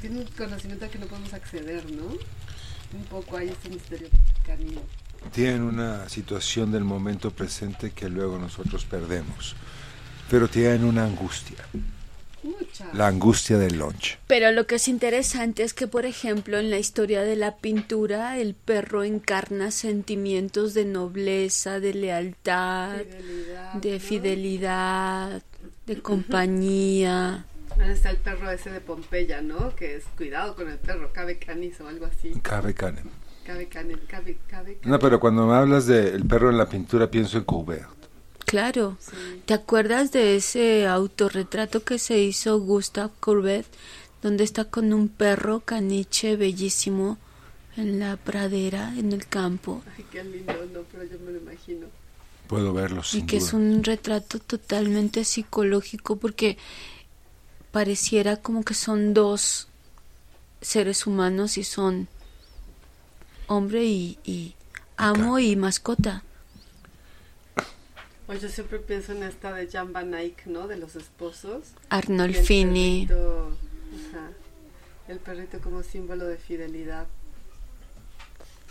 Tienen un conocimiento al que no podemos acceder, ¿no? Un poco hay ese misterio canino. Tienen una situación del momento presente que luego nosotros perdemos, pero tienen una angustia. La angustia del lunch. Pero lo que es interesante es que, por ejemplo, en la historia de la pintura, el perro encarna sentimientos de nobleza, de lealtad, Fidelidad, de ¿no? fidelidad, de compañía. Ahora está el perro ese de Pompeya, ¿no? Que es cuidado con el perro, cabe canis o algo así. Cabe canem. Cabe canis, cabe, cabe No, pero cuando me hablas del perro en la pintura pienso en Courbet. Claro. Sí. ¿Te acuerdas de ese autorretrato que se hizo Gustave Courbet, donde está con un perro caniche bellísimo en la pradera, en el campo? Ay, qué lindo, no, pero yo me lo imagino. Puedo verlo Y que duda. es un retrato totalmente psicológico porque pareciera como que son dos seres humanos y son hombre y, y amo y mascota. Pues yo siempre pienso en esta de Jan Van Eyck, ¿no? De los esposos. Arnolfini. El perrito, ajá, el perrito como símbolo de fidelidad.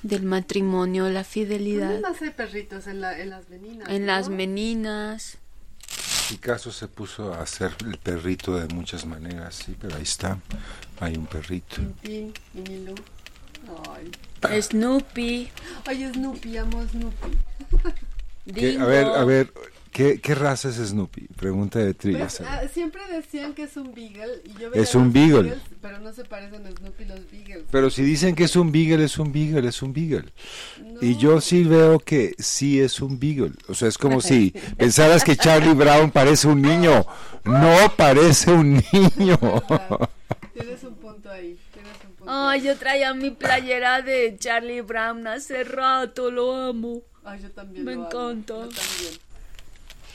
del matrimonio, la ¿Dónde fidelidad, más hay perritos? En, la, en las meninas. en ¿no? las meninas. Picasso se puso a hacer el perrito de muchas maneras, sí, pero ahí está. Hay un perrito. Tintín, Minilú. Ay. Snoopy. Ay, Snoopy, amo a Snoopy. ¿Qué- Dingo. a ver, a ver, ¿qué, qué raza es Snoopy? Pregunta de trivia. Pues, ah, siempre decían que es un beagle. Y yo Es un los beagle. beagles, pero no se parecen a Snoopy los beagles. Pero si dicen que es un beagle, es un beagle, es un beagle. No. Y yo sí veo que sí es un beagle. O sea, es como si pensaras que Charlie Brown parece un niño. No parece un niño. Tienes un punto ahí. Tienes un punto Ay, yo traía mi playera de Charlie Brown hace rato, lo amo. Ay, yo también Me lo amo, encanta. Yo también.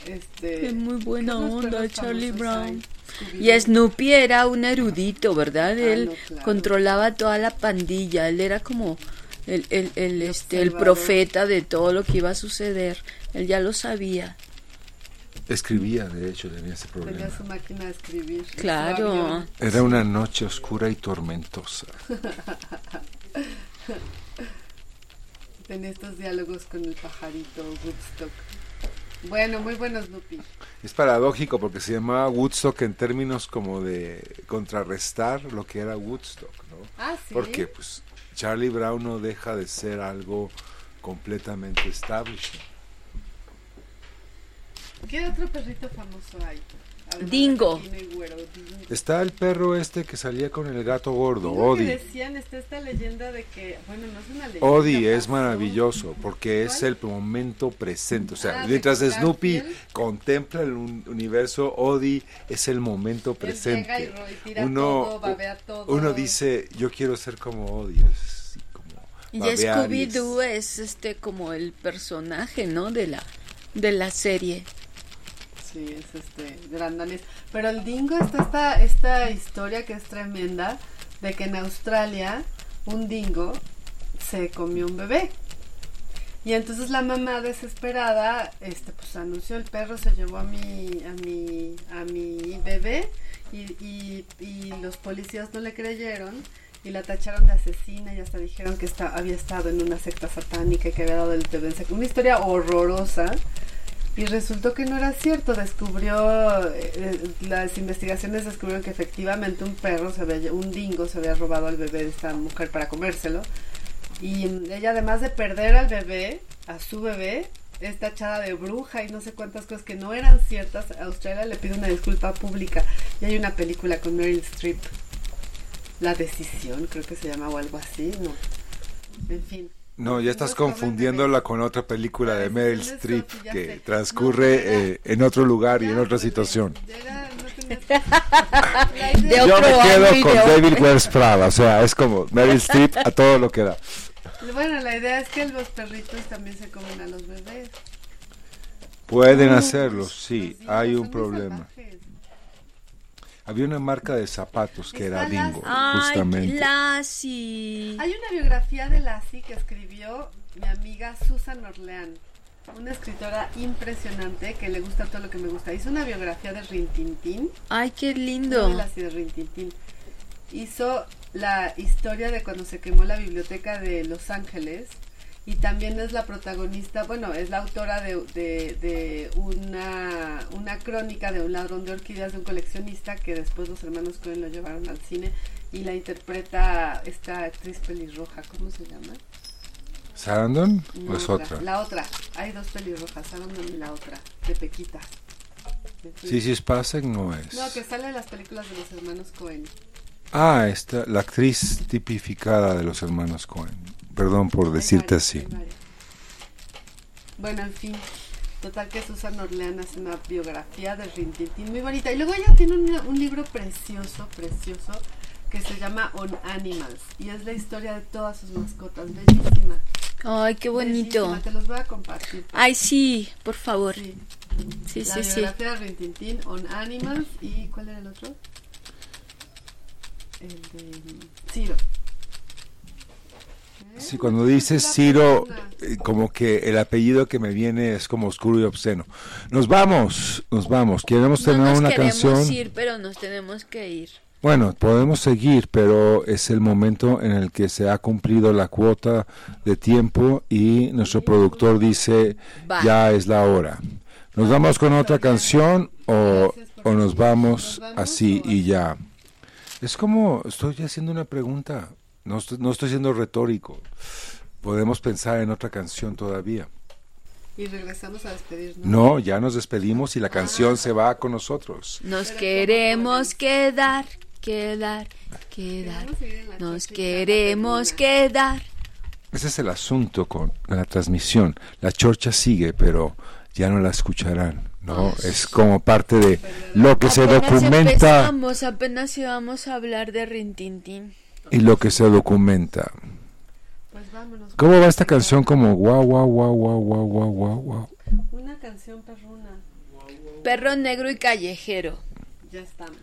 Este, Es muy buena ¿qué otros onda, Charlie Brown. Y. Snoopy era un erudito, ¿verdad? Ah, Él no, claro. controlaba toda la pandilla. Él era como el, el, el, este, el profeta de todo lo que iba a suceder. Él ya lo sabía. Escribía, de hecho, tenía ese Tenía problema. su máquina de escribir. Claro. Era una noche oscura y tormentosa. Tenía estos diálogos con el pajarito Woodstock. Bueno, muy buenos, Lupi. Es paradójico porque se llamaba Woodstock en términos como de contrarrestar lo que era Woodstock, ¿no? Ah, sí. Porque pues Charlie Brown no deja de ser algo completamente established. ¿Qué otro perrito famoso hay? Dingo. Está el perro este que salía con el gato gordo, Odi. decían, está esta leyenda de que, bueno, no es una leyenda. Odi es maravilloso porque es ¿Cuál? el momento presente. O sea, Ah, mientras Snoopy contempla el un- universo, Odi es el momento Él llega y presente. Uno, todo, babea todo. uno dice, yo quiero ser como Odi. Y Scooby-Doo es este como el personaje, ¿no? De la, de la serie. Sí, es este, gran. Pero el dingo está esta, esta historia que es tremenda de que en Australia un dingo se comió un bebé. Y entonces la mamá desesperada, este, pues anunció el perro se llevó a mi, a mi, a mi bebé y, y, los policías no le creyeron y la tacharon de asesina y hasta dijeron que está, había estado en una secta satánica y que había dado el bebé en Una historia horrorosa. Y resultó que no era cierto, descubrió, eh, las investigaciones descubrieron que efectivamente un perro, se había, un dingo se había robado al bebé de esta mujer para comérselo. Y ella además de perder al bebé, a su bebé, es tachada de bruja y no sé cuántas cosas que no eran ciertas. Australia le pide una disculpa pública. Y hay una película con Meryl Streep, La Decisión, creo que se llama o algo así, ¿no? En fin. No, ya estás confundiéndola con otra película de Meryl sí, Streep que transcurre eh, en otro lugar y en otra situación. Yo me quedo con David Wears Prada, o sea, es como Meryl Streep a todo lo que da. Bueno, la idea es que los perritos también se comen a los bebés. Pueden hacerlo, sí, Pues hay son un problema. Había una marca de zapatos que era Dingo, Ay, justamente. Lassie. Hay una biografía de Lassie que escribió mi amiga Susan Orleán, una escritora impresionante que le gusta todo lo que me gusta. Hizo una biografía de Rintintín, Ay, qué lindo. de Lassie de Rintintín. Hizo la historia de cuando se quemó la biblioteca de Los Ángeles y también es la protagonista, bueno, es la autora de, de- de una, una crónica de un ladrón de orquídeas de un coleccionista que después los hermanos Cohen lo llevaron al cine y la interpreta esta actriz pelirroja, ¿cómo se llama? ¿Sarandon No, o es otra? La otra, hay dos pelirrojas, Sarandon y la otra, de Pequita. Sí, sí, Spacek no es. No, que sale en las películas de los hermanos Cohen. Ah, esta, la actriz tipificada de los hermanos Cohen. Perdón por decirte así. Bueno, en fin. Total que Susan Orleán hace una biografía de Rintintín muy bonita. Y luego ella tiene un, un libro precioso, precioso, que se llama On Animals. Y es la historia de todas sus mascotas. Bellísima. Ay, qué bonito. bellísima. Te los voy a compartir. Ay, sí, por favor. Sí. Sí, la sí, sí. biografía de Rintintín, On Animals. ¿Y cuál era el otro? El de Ciro. Sí, cuando dices Ciro, eh, como que el apellido que me viene es como oscuro y obsceno. Nos vamos, nos vamos. Queremos No tener nos una queremos canción. ir, pero nos tenemos que ir. Bueno, podemos seguir, pero es el momento en el que se ha cumplido la cuota de tiempo y nuestro productor dice ya es la hora. ¿Nos vamos con otra canción o, o nos vamos así y ya? Es como, estoy haciendo una pregunta, no estoy, no estoy siendo retórico. Podemos pensar en otra canción todavía. Y regresamos a despedirnos. No, ya nos despedimos y la canción se va con nosotros. Nos queremos quedar, quedar, quedar. Nos queremos quedar. Ese es el asunto con la transmisión. La chorcha sigue, pero ya no la escucharán, ¿no? Es como parte de lo que se Apenas documenta empezamos, apenas íbamos a hablar de Rintintín. Y lo que se documenta. Pues. ¿Cómo va esta canción como guau, guau, guau, guau, guau, guau, guau, guau? Una canción perruna. Perro negro y callejero. Ya estamos.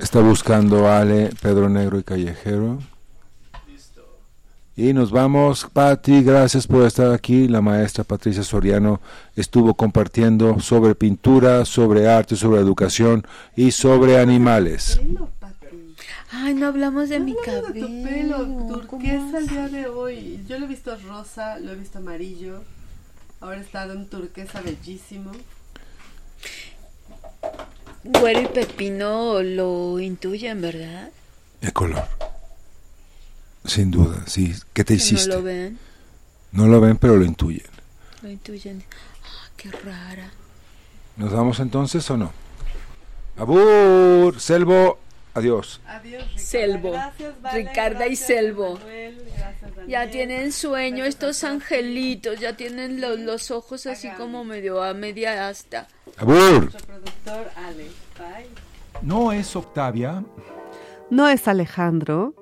Está buscando Ale, Pedro Negro y Callejero. Y nos vamos, Patti, gracias por estar aquí. La maestra Patricia Soriano estuvo compartiendo sobre pintura, sobre arte, sobre educación y sobre animales. Ay, no hablamos de mi No hablamos de tu pelo cabello. turquesa el día de hoy. Yo lo he visto rosa, lo he visto amarillo. Ahora está de un turquesa bellísimo. Güero y pepino lo intuyen, ¿verdad? El color. Sin duda, sí. ¿Qué te hiciste? No lo ven, No lo ven, pero lo intuyen. lo intuyen. Ah, qué rara. ¿Nos vamos entonces o no? Abur, Selvo, adiós. Adiós, Ricarda. Selvo. Gracias, Vale. Ricarda y Selvo. Manuel. Gracias, Ya tienen sueño Gracias, estos angelitos, ya tienen lo- los ojos así como medio a media asta. Abur. No es Octavia, No es Alejandro,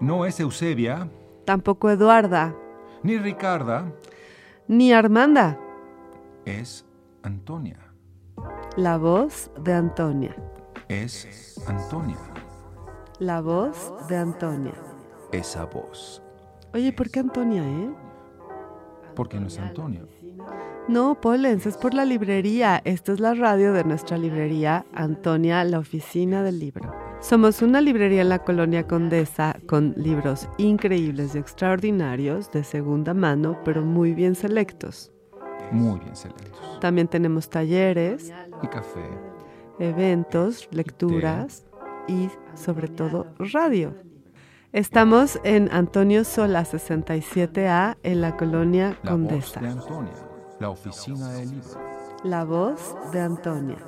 no es Eusebia, tampoco Eduarda, ni Ricarda, ni Armanda. es Antonia. La voz de Antonia. Es Antonia. La voz de Antonia. Esa voz. Oye, ¿por qué Antonia, eh? Porque no es Antonio. No, Polens, es por la librería. Esta es la radio de nuestra librería, Antonia, la oficina del libro. Somos una librería en la colonia Condesa con libros increíbles y extraordinarios de segunda mano, pero muy bien selectos. Muy bien selectos. También tenemos talleres, Y café. Eventos, lecturas y sobre todo radio. Estamos en Antonio Sola 67A en la colonia La voz Condesa. de Antonia. La oficina del libro. La voz de Antonia.